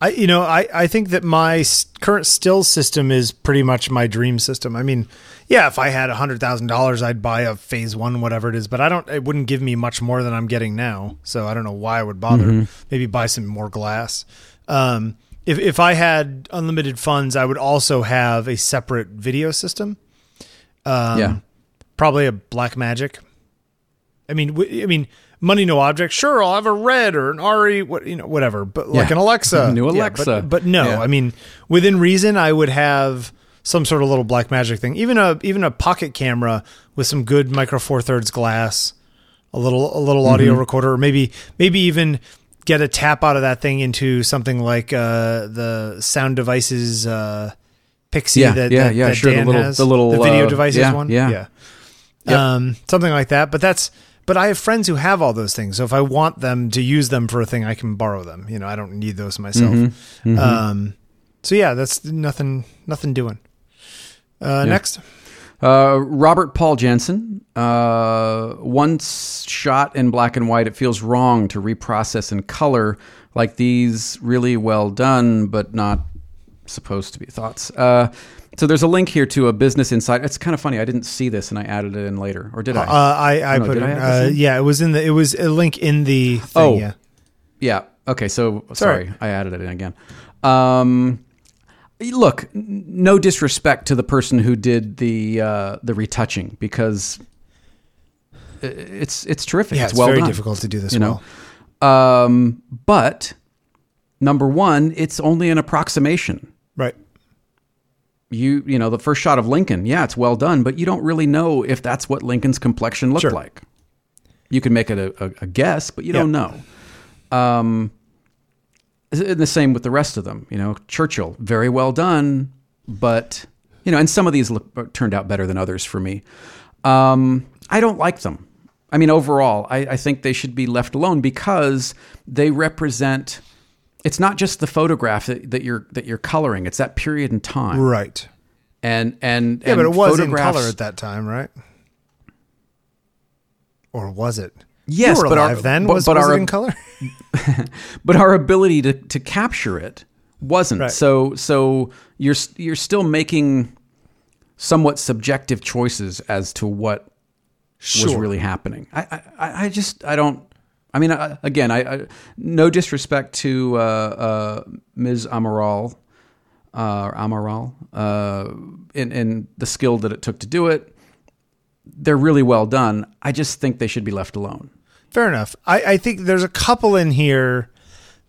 I you know I I think that my current still system is pretty much my dream system. I mean, yeah, if I had a hundred thousand dollars, I'd buy a Phase One, whatever it is. But I don't. It wouldn't give me much more than I'm getting now. So I don't know why I would bother. Maybe buy some more glass. Um, if if I had unlimited funds, I would also have a separate video system. Um, Yeah. probably a Blackmagic. I mean, w- I mean, money no object. Sure, I'll have a red or an ARRI, what you know, whatever. But like Yeah. an Alexa, New Yeah, but- Alexa. but, no, Yeah. I mean, within reason, I would have some sort of little Blackmagic thing. Even a even a pocket camera with some good micro four thirds glass, a little a little audio Mm-hmm. recorder, or maybe maybe even get a tap out of that thing into something like uh, the Sound Devices uh, PIX-E Yeah, that, yeah, that, yeah, that sure, the little- has, the little, video uh, devices yeah, one, yeah. yeah. Yep. Um, something like that. But that's but I have friends who have all those things. So if I want them to use them for a thing, I can borrow them. You know, I don't need those myself. Mm-hmm. Um, so yeah, that's nothing. Nothing doing. Uh, Next, uh, robert paul jensen uh, once shot in black and white it feels wrong to reprocess in color like these really well done but not supposed to be thoughts uh, so there's a link here to a business insight it's kind of funny i didn't see this and i added it in later or did i uh, I I no, put it. Uh, in? yeah, it was in the. It was a link in the. Thing, Oh. yeah. Yeah. Okay. So sorry, I added it in again. Um, look, no disrespect to the person who did the uh, the retouching because it's it's terrific. Yeah, it's, it's well very done, difficult to do this You know. well. Um, but number one, it's only an approximation. You you know the first shot of Lincoln, yeah, it's well done, but you don't really know if that's what Lincoln's complexion looked Sure. like. You can make it a, a, a guess, but you Yeah. don't know. Um, and the same with the rest of them. You know, Churchill, very well done, but you know, and some of these look, turned out better than others for me. Um, I don't like them. I mean, overall, I, I think they should be left alone because they represent. It's not just the photograph that, that you're that you're coloring; it's that period in time. Right. And and Yeah, but it and was in color at that time, right? Or was it? Yes, but our- then but- was, but was our- in color? but our ability to, to capture it wasn't. Right. So so you're you're still making somewhat subjective choices as to what was really happening. I I, I just I don't. I mean, I, again, I, I no disrespect to uh, uh, Ms. Amaral, uh, or Amaral, uh, in, in the skill that it took to do it. They're really well done. I just think they should be left alone. Fair enough. I, I think there's a couple in here.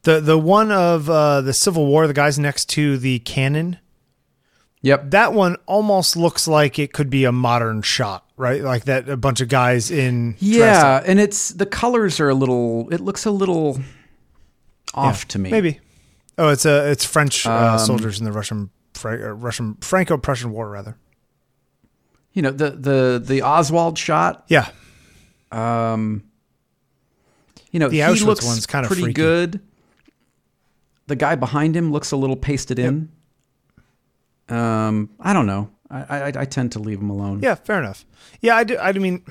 The the one of uh, the Civil War, the guys next to the cannon. Yep. That one almost looks like it could be a modern shot, right? Like that a bunch of guys in Yeah, and it's the colors are a little. It looks a little off to me. maybe. Oh, it's a it's French uh, Um, soldiers in the Russian Fra- uh, Russian Franco-Prussian War, rather. You know the the the Oswald shot. Yeah, Um, you know The he Auschwitz looks one's kinda pretty freaky. good. The guy behind him looks a little pasted in. Um, I don't know. I, I I tend to leave them alone. yeah, fair enough. Yeah, I do. I mean,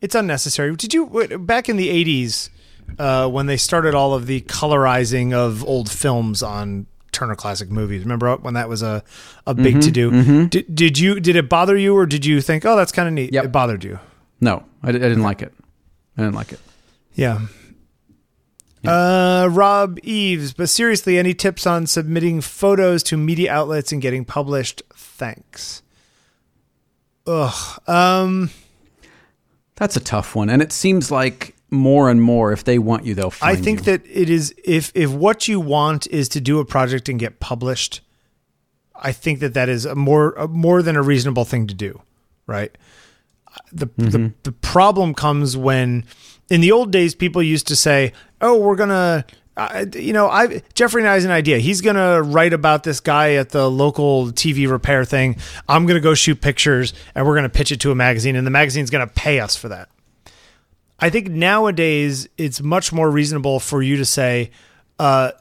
It's unnecessary. Did you back in the '80s uh, when they started all of the colorizing of old films on Turner Classic Movies? Remember when that was a a big Mm-hmm, to do? Did, did you did it bother you or did you think, oh, that's kind of neat? Yep. It bothered you. No, I, I didn't like it. I didn't like it. Yeah. Uh, Rob Eves, but seriously, any tips on submitting photos to media outlets and getting published? Thanks. Ugh. Um, That's a tough one, and it seems like more and more, if they want you, they'll I think you. that it is if if what you want is to do a project and get published, I think that that is a more a more than a reasonable thing to do, right? The, the the problem comes when in the old days people used to say, "Oh, we're gonna." Uh, you know, I Jeffrey and I has an idea. He's gonna write about this guy at the local TV repair thing. I'm gonna go shoot pictures, and we're gonna pitch it to a magazine, and the magazine's gonna pay us for that. I think nowadays it's much more reasonable for you to say, uh,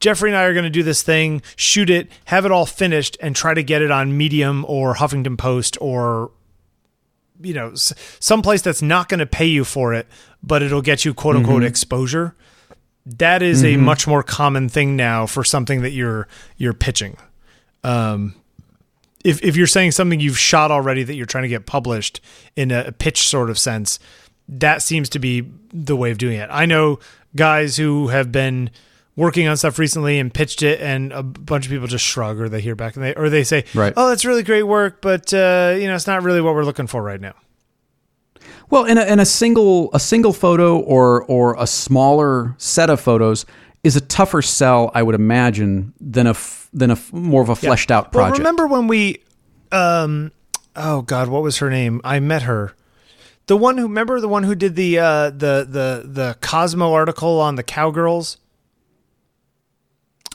Jeffrey and I are going to do this thing, shoot it, have it all finished, and try to get it on Medium or Huffington Post or, you know, s- someplace that's not going to pay you for it, but it'll get you quote unquote exposure. That is a much more common thing now for something that you're you're pitching. Um, if if you're saying something you've shot already that you're trying to get published in a pitch sort of sense, that seems to be the way of doing it. I know guys who have been working on stuff recently and pitched it, and a bunch of people just shrug or they hear back and they or they say, Right. "Oh, that's really great work, but uh, you know, it's not really what we're looking for right now." Well, in a, in a single a single photo or or a smaller set of photos is a tougher sell, I would imagine, than a f- than a f- more of a fleshed out project. Well, remember when we, um, oh God, what was her name? I met her. The one who remember the one who did the uh, the the the Cosmo article on the cowgirls.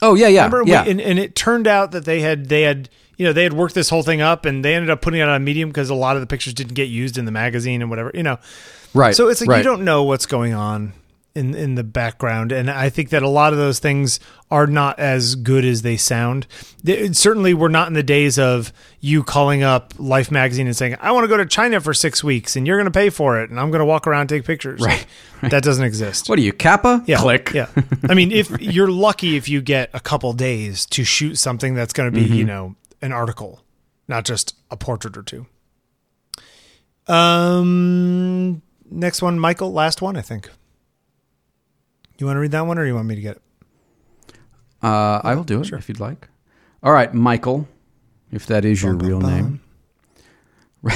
Oh yeah, yeah, Remember, yeah. we, and, and it turned out that they had they had you know they had worked this whole thing up, and they ended up putting it on a Medium because a lot of the pictures didn't get used in the magazine and whatever. You know, right. so it's like right. you don't know what's going on in in the background, and I think that a lot of those things are not as good as they sound. Certainly, we're not in the days of you calling up Life magazine and saying, "I want to go to China for six weeks, and you're going to pay for it, and I'm going to walk around and take pictures." Right, That doesn't exist. What are you, Capa? Yeah, Click. Yeah, I mean, if you're lucky if you get a couple days to shoot something that's going to be, Mm-hmm. you know, an article, not just a portrait or two. Um, next one, Michael. Last one, I think. You want to read that one, or you want me to get it? Uh, I will do it if you'd like. All right, Michael, if that is your real name.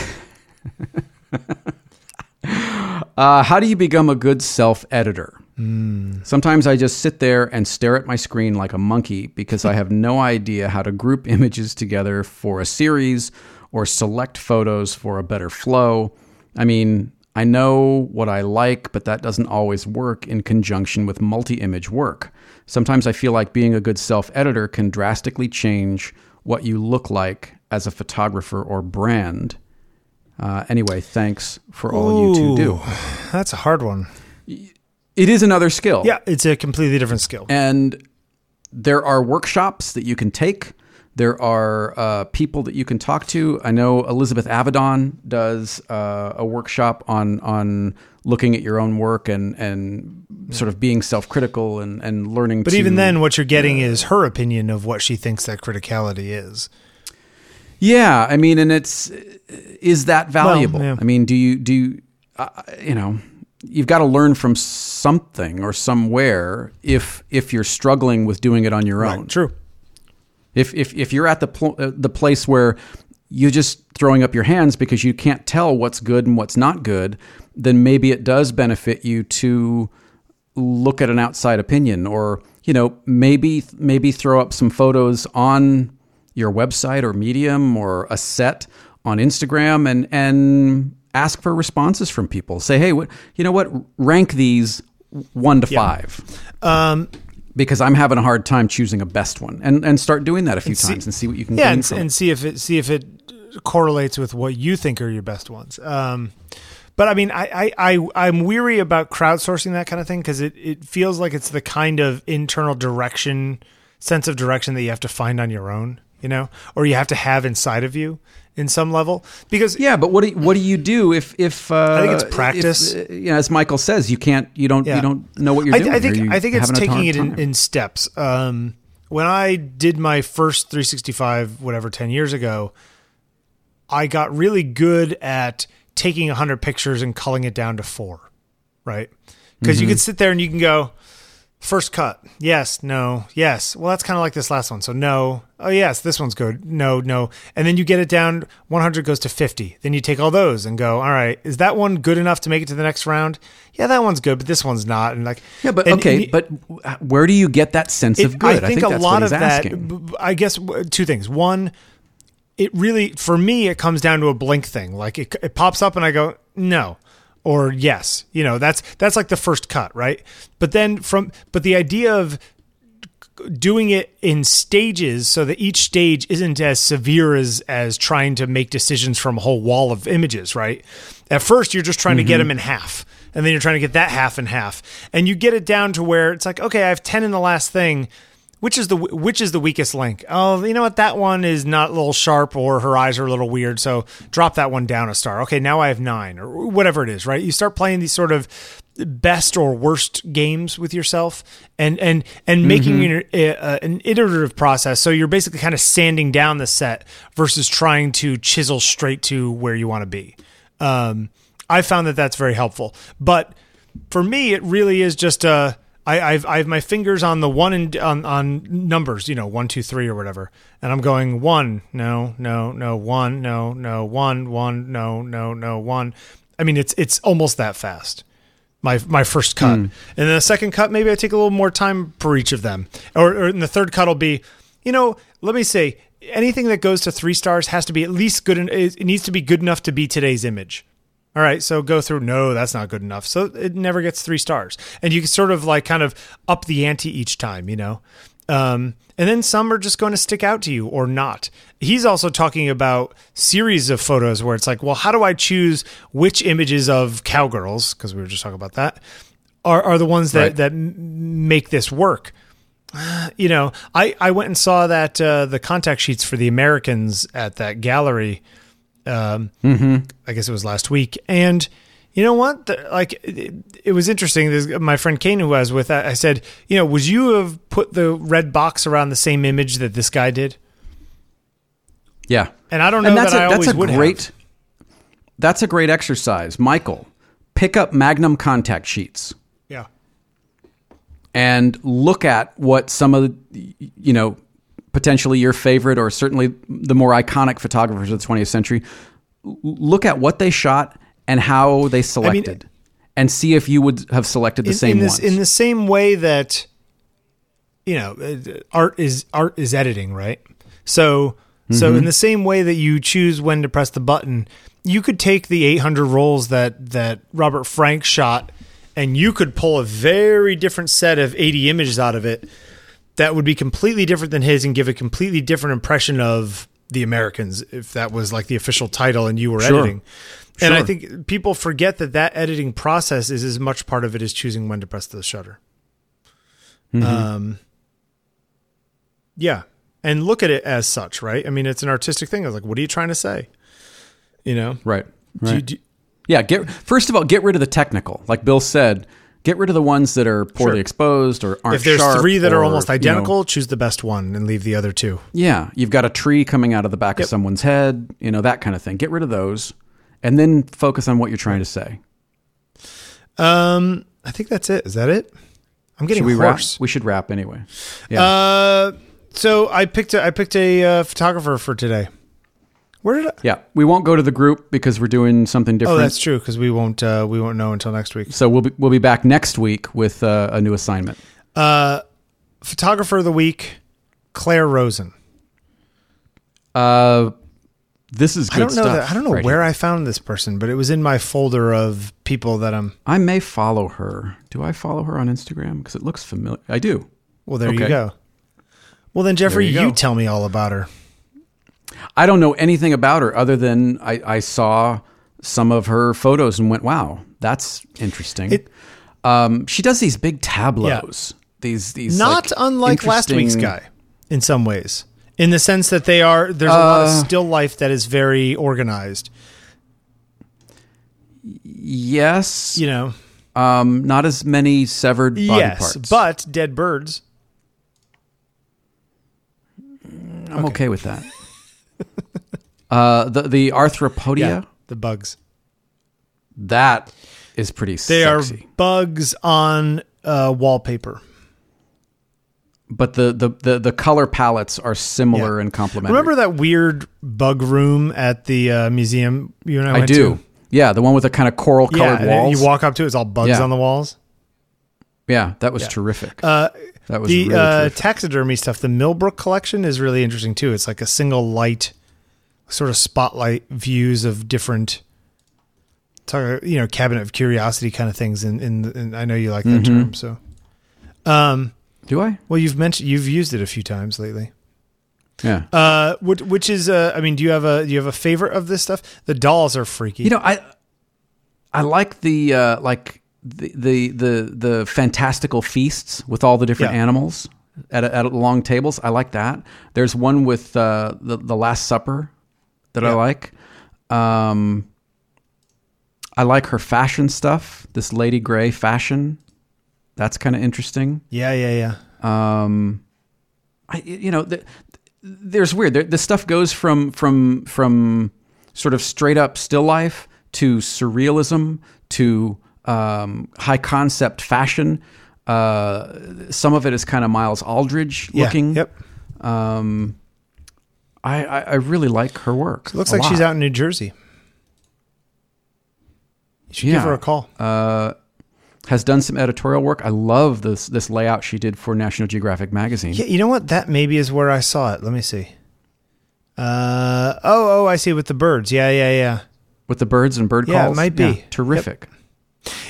uh, how do you become a good self editor? Sometimes I just sit there and stare at my screen like a monkey because I have no idea how to group images together for a series or select photos for a better flow. I mean, I know what I like, but that doesn't always work in conjunction with multi image work. Sometimes I feel like being a good self editor can drastically change what you look like as a photographer or brand. Uh, anyway, thanks for all you two do. That's a hard one. It is another skill. Yeah, it's a completely different skill. And there are workshops that you can take. There are uh, people that you can talk to. I know Elizabeth Avedon does uh, a workshop on on looking at your own work and and sort of being self critical and and learning. But to, even then, what you're getting is her opinion of what she thinks that criticality is. yeah, I mean, and it's is that valuable? yeah. I mean, do you do you, uh, you know? You've got to learn from something or somewhere if if you're struggling with doing it on your own. True. If if if you're at the pl- uh, the place where you're just throwing up your hands because you can't tell what's good and what's not good, then maybe it does benefit you to look at an outside opinion or you know maybe maybe throw up some photos on your website or medium or a set on Instagram and and ask for responses from people. Say hey what you know what? Rank these 1 to 5 Um, because I'm having a hard time choosing a best one, and and start doing that a few see- times and see what you can yeah, and, and see if it see if it correlates with what you think are your best ones. Um, but I mean, I, I, I I'm weary about crowdsourcing that kind of thing because it, it feels like it's the kind of internal direction, sense of direction that you have to find on your own, you know, or you have to have inside of you. In some level because Yeah, but what do you, what do you do if if uh, I think it's practice. If, uh, you know, as Michael says, you can't you don't Yeah. you don't know what you're I, doing. I think you I think it's taking it in, in steps. Um, when I did my first 365, whatever, 10 years ago, I got really good at taking 100 pictures and culling it down to four, right? Because Mm-hmm. you can sit there and you can go, first cut, yes, no, yes. Well, that's kind of like this last one. So, no, oh, yes, this one's good, no, no. And then you get it down, 100 goes to 50. Then you take all those and go, all right, is that one good enough to make it to the next round? Yeah, that one's good, but this one's not. And like, yeah, but and- okay, and- but where do you get that sense of good? I think, a that's lot what of that. asking. I guess two things. One, it really for me it comes down to a blink thing. Like it, it pops up and I go no or yes. You know that's that's like the first cut, right? But then from but the idea of doing it in stages so that each stage isn't as severe as as trying to make decisions from a whole wall of images right at first you're just trying to get mm-hmm. them in half and then you're trying to get that half in half and you get it down to where it's like okay i have 10 in the last thing which is the which is the weakest link? Oh you know what? That one is not a little sharp or her eyes are a little weird so drop that one down a star. Okay now i have nine or whatever it is right? You start playing these sort of best or worst games with yourself and and and making an, uh, an iterative process. So you're basically kind of sanding down the set versus trying to chisel straight to where you want to be. Um, i found that that's very helpful. But for me it really is just uh I, I've I have my fingers on the one and on on numbers, you know, one, two, three, or whatever, and I'm going one, no, no, no, one, no, no, one, one, no, no, no, one. I mean, it's it's almost that fast my my first cut, hmm. and then the second cut maybe I take a little more time for each of them, or, or in the third cut will be, you know, let me say anything that goes to three stars has to be at least good. It needs to be good enough to be today's image. All right, so go through. No, that's not good enough. So it never gets three stars, and you can sort of like kind of up the ante each time, you know. Um, and then some are just going to stick out to you or not. He's also talking about series of photos where it's like, well, how do I choose which images of cowgirls? Because we were just talking about that. Are, are the ones that Right. that make this work? You know, I I went and saw that uh, the contact sheets for the Americans at that gallery um, I guess it was last week. And you know what? The, like, it, it was interesting. This, my friend Kane, who I was with, I, I said, you know, would you have put the red box around the same image that this guy did? yeah, And I don't know and that's that a, I that's always a would great have. that's a great exercise, Michael. Pick up Magnum contact sheets. Yeah. and look at what some of the, you know, potentially your favorite or certainly the more iconic photographers of the 20th century, look at what they shot and how they selected and see if you would have selected the in, same in this, ones. in the same way that you know uh, art is art is editing right so so Mm-hmm. in the same way that you choose when to press the button you could take the 800 rolls that that robert frank shot and you could pull a very different set of 80 images out of it that would be completely different than his and give a completely different impression of the Americans if that was like the official title and you were Sure. editing. And I think people forget that that editing process is as much part of it as choosing when to press the shutter. Mm-hmm. Um, yeah, and look at it as such, right? I mean, it's an artistic thing. I was like, what are you trying to say? You know, right. Do you- Right. do- yeah. Get first of all, get rid of the technical. Like Bill said, get rid of the ones that are poorly Sure. exposed or aren't if there's sharp three that are or, almost you know, identical, choose the best one and leave the other two. Yeah, you've got a tree coming out of the back Yep. of someone's head, you know, that kind of thing. Get rid of those and then focus on what you're trying to say. Um, I think that's it. Is that it? I'm getting Should we wrap? We should wrap anyway. Yeah. Uh, so I picked a I picked a uh, photographer for today. Where did I? yeah. We won't go to the group because we're doing something different. Oh, that's true because we won't uh, we won't know until next week. so we'll be, we'll be back next week with uh, a new assignment. Uh, photographer of the week, Claire Rosen. Uh, this is good I don't know stuff. that I don't know right where here. I found this person, but it was in my folder of people that I'm. I may follow her. Do I follow her on Instagram? Because it looks familiar. I do. Well, there you go. Well, then Jeffrey, you you, tell me all about her. I don't know anything about her other than I, I saw some of her photos and went, "Wow, that's interesting." It- um, she does these big tableaus. These these Not like, unlike last week's guy in some ways. in the sense that they are there's a lot of Uh, still life that is very organized. Yes. You know, Um, not as many severed body yes, parts. but dead birds. I'm okay, with that. Uh, the the arthropodia Yeah, the bugs. that is pretty They sexy. are bugs on uh, wallpaper. but the, the, the, the color palettes are similar Yeah. and complementary. Remember that weird bug room at the uh, museum you and I, I went do. to? Yeah, the one with the kind of coral colored and walls. you walk up to it, it's all bugs Yeah. on the walls. yeah, that was terrific. Uh, that was the really uh, taxidermy stuff, the Millbrook collection is really interesting too. It's like a single light, sort of spotlight views of different, talk, you know, cabinet of curiosity kind of things. And in, in, in, I know you like that Mm-hmm. term. So, um, do I? well, you've mentioned you've used it a few times lately. Yeah. Uh, which, which is, uh, I mean, do you have a do you have a favorite of this stuff? The dolls are freaky. You know, I I like the uh, like the, the the the fantastical feasts with all the different Yeah. animals at at long tables. I like that. There's one with uh, the the Last Supper that I like. Um, I like her fashion stuff. This Lady Grey fashion. That's kind of interesting. yeah, yeah, yeah. Um, I you know the, there's weird. There, the stuff goes from from from sort of straight up still life to surrealism to um, high concept fashion. Uh, some of it is kind of Miles Aldridge Yeah, looking. Yep. Um, I, I I really like her work. Looks a like she's out in New Jersey. You should give her a call. Uh, has done some editorial work. I love this this layout she did for National Geographic magazine. Yeah, you know what? That maybe is where I saw it. Let me see. Uh oh, oh, I see with the birds. Yeah, yeah, yeah. With the birds and bird calls? Yeah, it might be. terrific.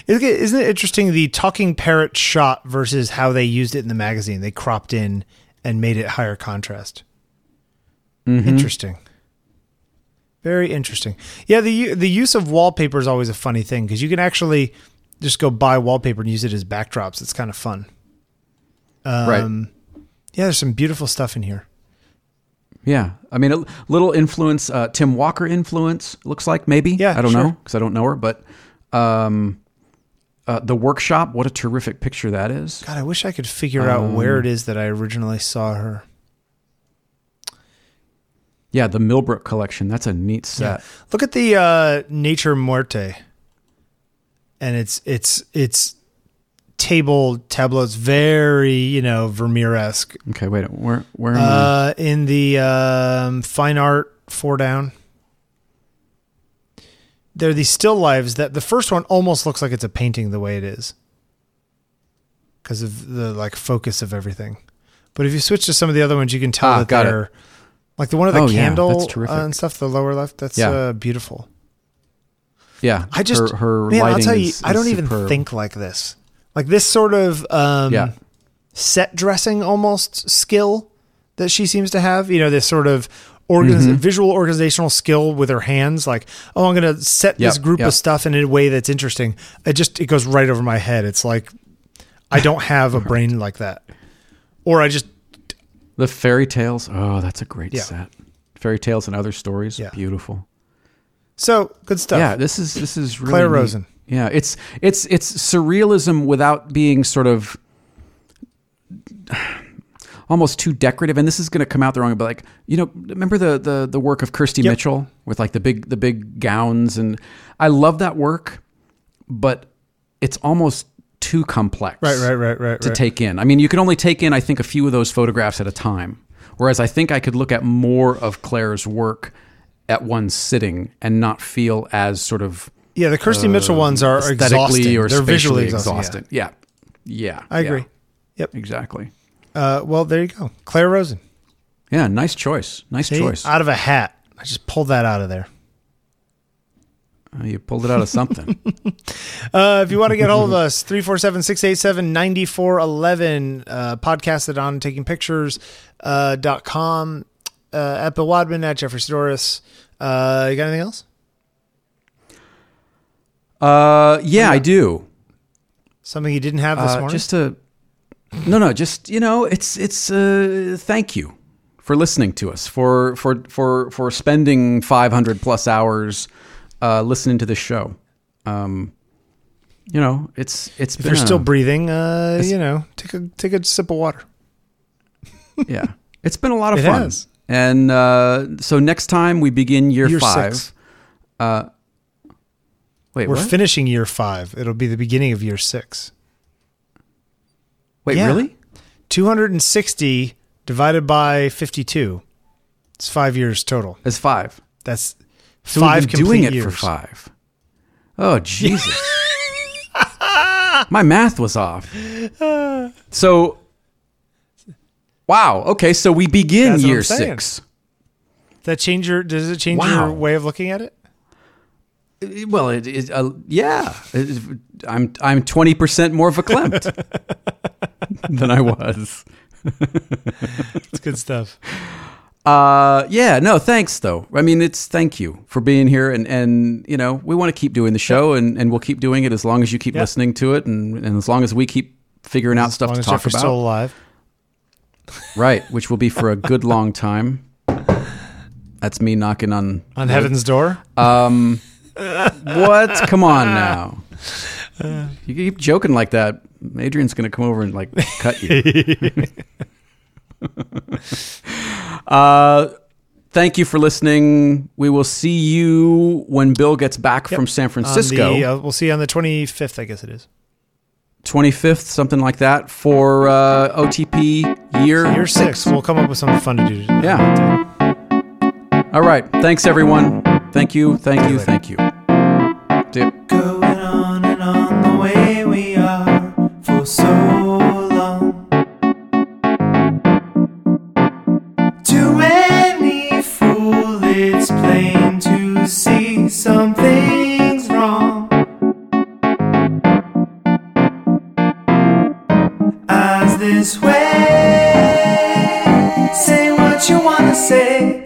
Isn't it- isn't it interesting the talking parrot shot versus how they used it in the magazine? They cropped in and made it higher contrast. Mm-hmm. Interesting. Very interesting. Yeah, the the use of wallpaper is always a funny thing because you can actually just go buy wallpaper and use it as backdrops. It's kind of fun. Um, Yeah, there's some beautiful stuff in here. Yeah, I mean, a little influence, uh, Tim Walker influence. Looks like maybe. Yeah, I don't sure. know because I don't know her, but um, uh, the workshop. What a terrific picture that is. God, I wish I could figure out Um, where it is that I originally saw her. Yeah, the Millbrook collection. That's a neat set. Look at the uh, Nature Muerte, and it's it's it's table tableaus, very you know Vermeer esque. Okay, wait. Where where? Uh, in the um, fine art four down, there are these still lives that the first one almost looks like it's a painting the way it is because of the like focus of everything. But if you switch to some of the other ones, you can tell Ah, that got it. Like the one of the Oh, candle that's uh, and stuff. The lower left, that's Yeah. uh, beautiful. Yeah, I just her, her man, I'll tell you, is- I don't is even superb. think like this. Like this sort of um, Yeah. set dressing almost skill that she seems to have. You know, this sort of organiz- Mm-hmm. visual organizational skill with her hands. Like, oh, I'm going to set this group yep. of stuff in a way that's interesting. It just it goes right over my head. It's like I don't have a brain like that, or I just The fairy tales. Oh, that's a great Yeah. set. Fairy tales and other stories. Yeah. Beautiful. so good stuff. Yeah, this is this is really Claire neat. Rosen. Yeah, it's it's it's surrealism without being sort of almost too decorative. And this is going to come out the wrong, way, but like you know, remember the the the work of Kirsty. Mitchell with like the big the big gowns, and I love that work, but it's almost too complex Right, right, right, right, to right. take in. I mean, you can only take in I think a few of those photographs at a time. Whereas I think I could look at more of Claire's work at one sitting and not feel as sort of yeah, the Kirsty Mitchell ones are aesthetically exhausting. or They're visually exhausting. exhausting. Yeah. Yeah. I yeah, agree. Yep. Exactly. Uh, well, there you go, Claire Rosen. Yeah, nice choice. Nice See? choice. Out of a hat. I just pulled that out of there. Uh, you pulled it out of something. Uh, if you want to get hold of us, 347 687 9411. Uh, podcast it on takingpictures.com. Uh, dot com, uh, at Bill Wadman, at Jeffrey Saddoris. Uh, you got anything else? uh, yeah, I do. Something you didn't have this Uh, morning? just a. no, no, just you know, it's it's uh, thank you for listening to us, for for for for spending 500 plus hours uh, listening to this show. Um, you know, it's it's If been you're still breathing, uh, you know, take a take a sip of water. yeah, it's been a lot of It fun. has. And uh, so next time we begin year, Year five. six. Uh, wait, We're what? finishing year five. It'll be the beginning of year six. wait, yeah. really? 260 divided by 52. It's five years total. It's five. That's So five we've been doing it for years. five. Oh Jesus! My math was off. So, wow. Okay, so we begin That's year six. That change your does it change Wow. your way of looking at it? Well, it, it uh, yeah. It- I'm I'm twenty percent more of a verklempt than I was. It's good stuff. Uh, yeah, no, thanks though. I mean, it's thank you for being here, and and you know we want to keep doing the show, and and we'll keep doing it as long as you keep Yeah. listening to it, and and as long as we keep figuring out As stuff to as talk Jeffrey's about, still alive. right? Which will be for a good long time. That's me knocking on On heaven's door. Um, what? Come on now. You keep joking like that. Adrian's going to come over and like cut you. uh, thank you for listening. We will see you when Bill gets back from San Francisco, the, uh, we'll see you on the 25th, I guess it is. 25th, something like that, for uh, OTP year, Year six. We'll come up with something fun to do. Yeah. All right. Thanks, everyone. Thank you. Thank you. Thank you. See ya. Going on and on the way we are for so to see something's wrong. As this way, say what you wanna say,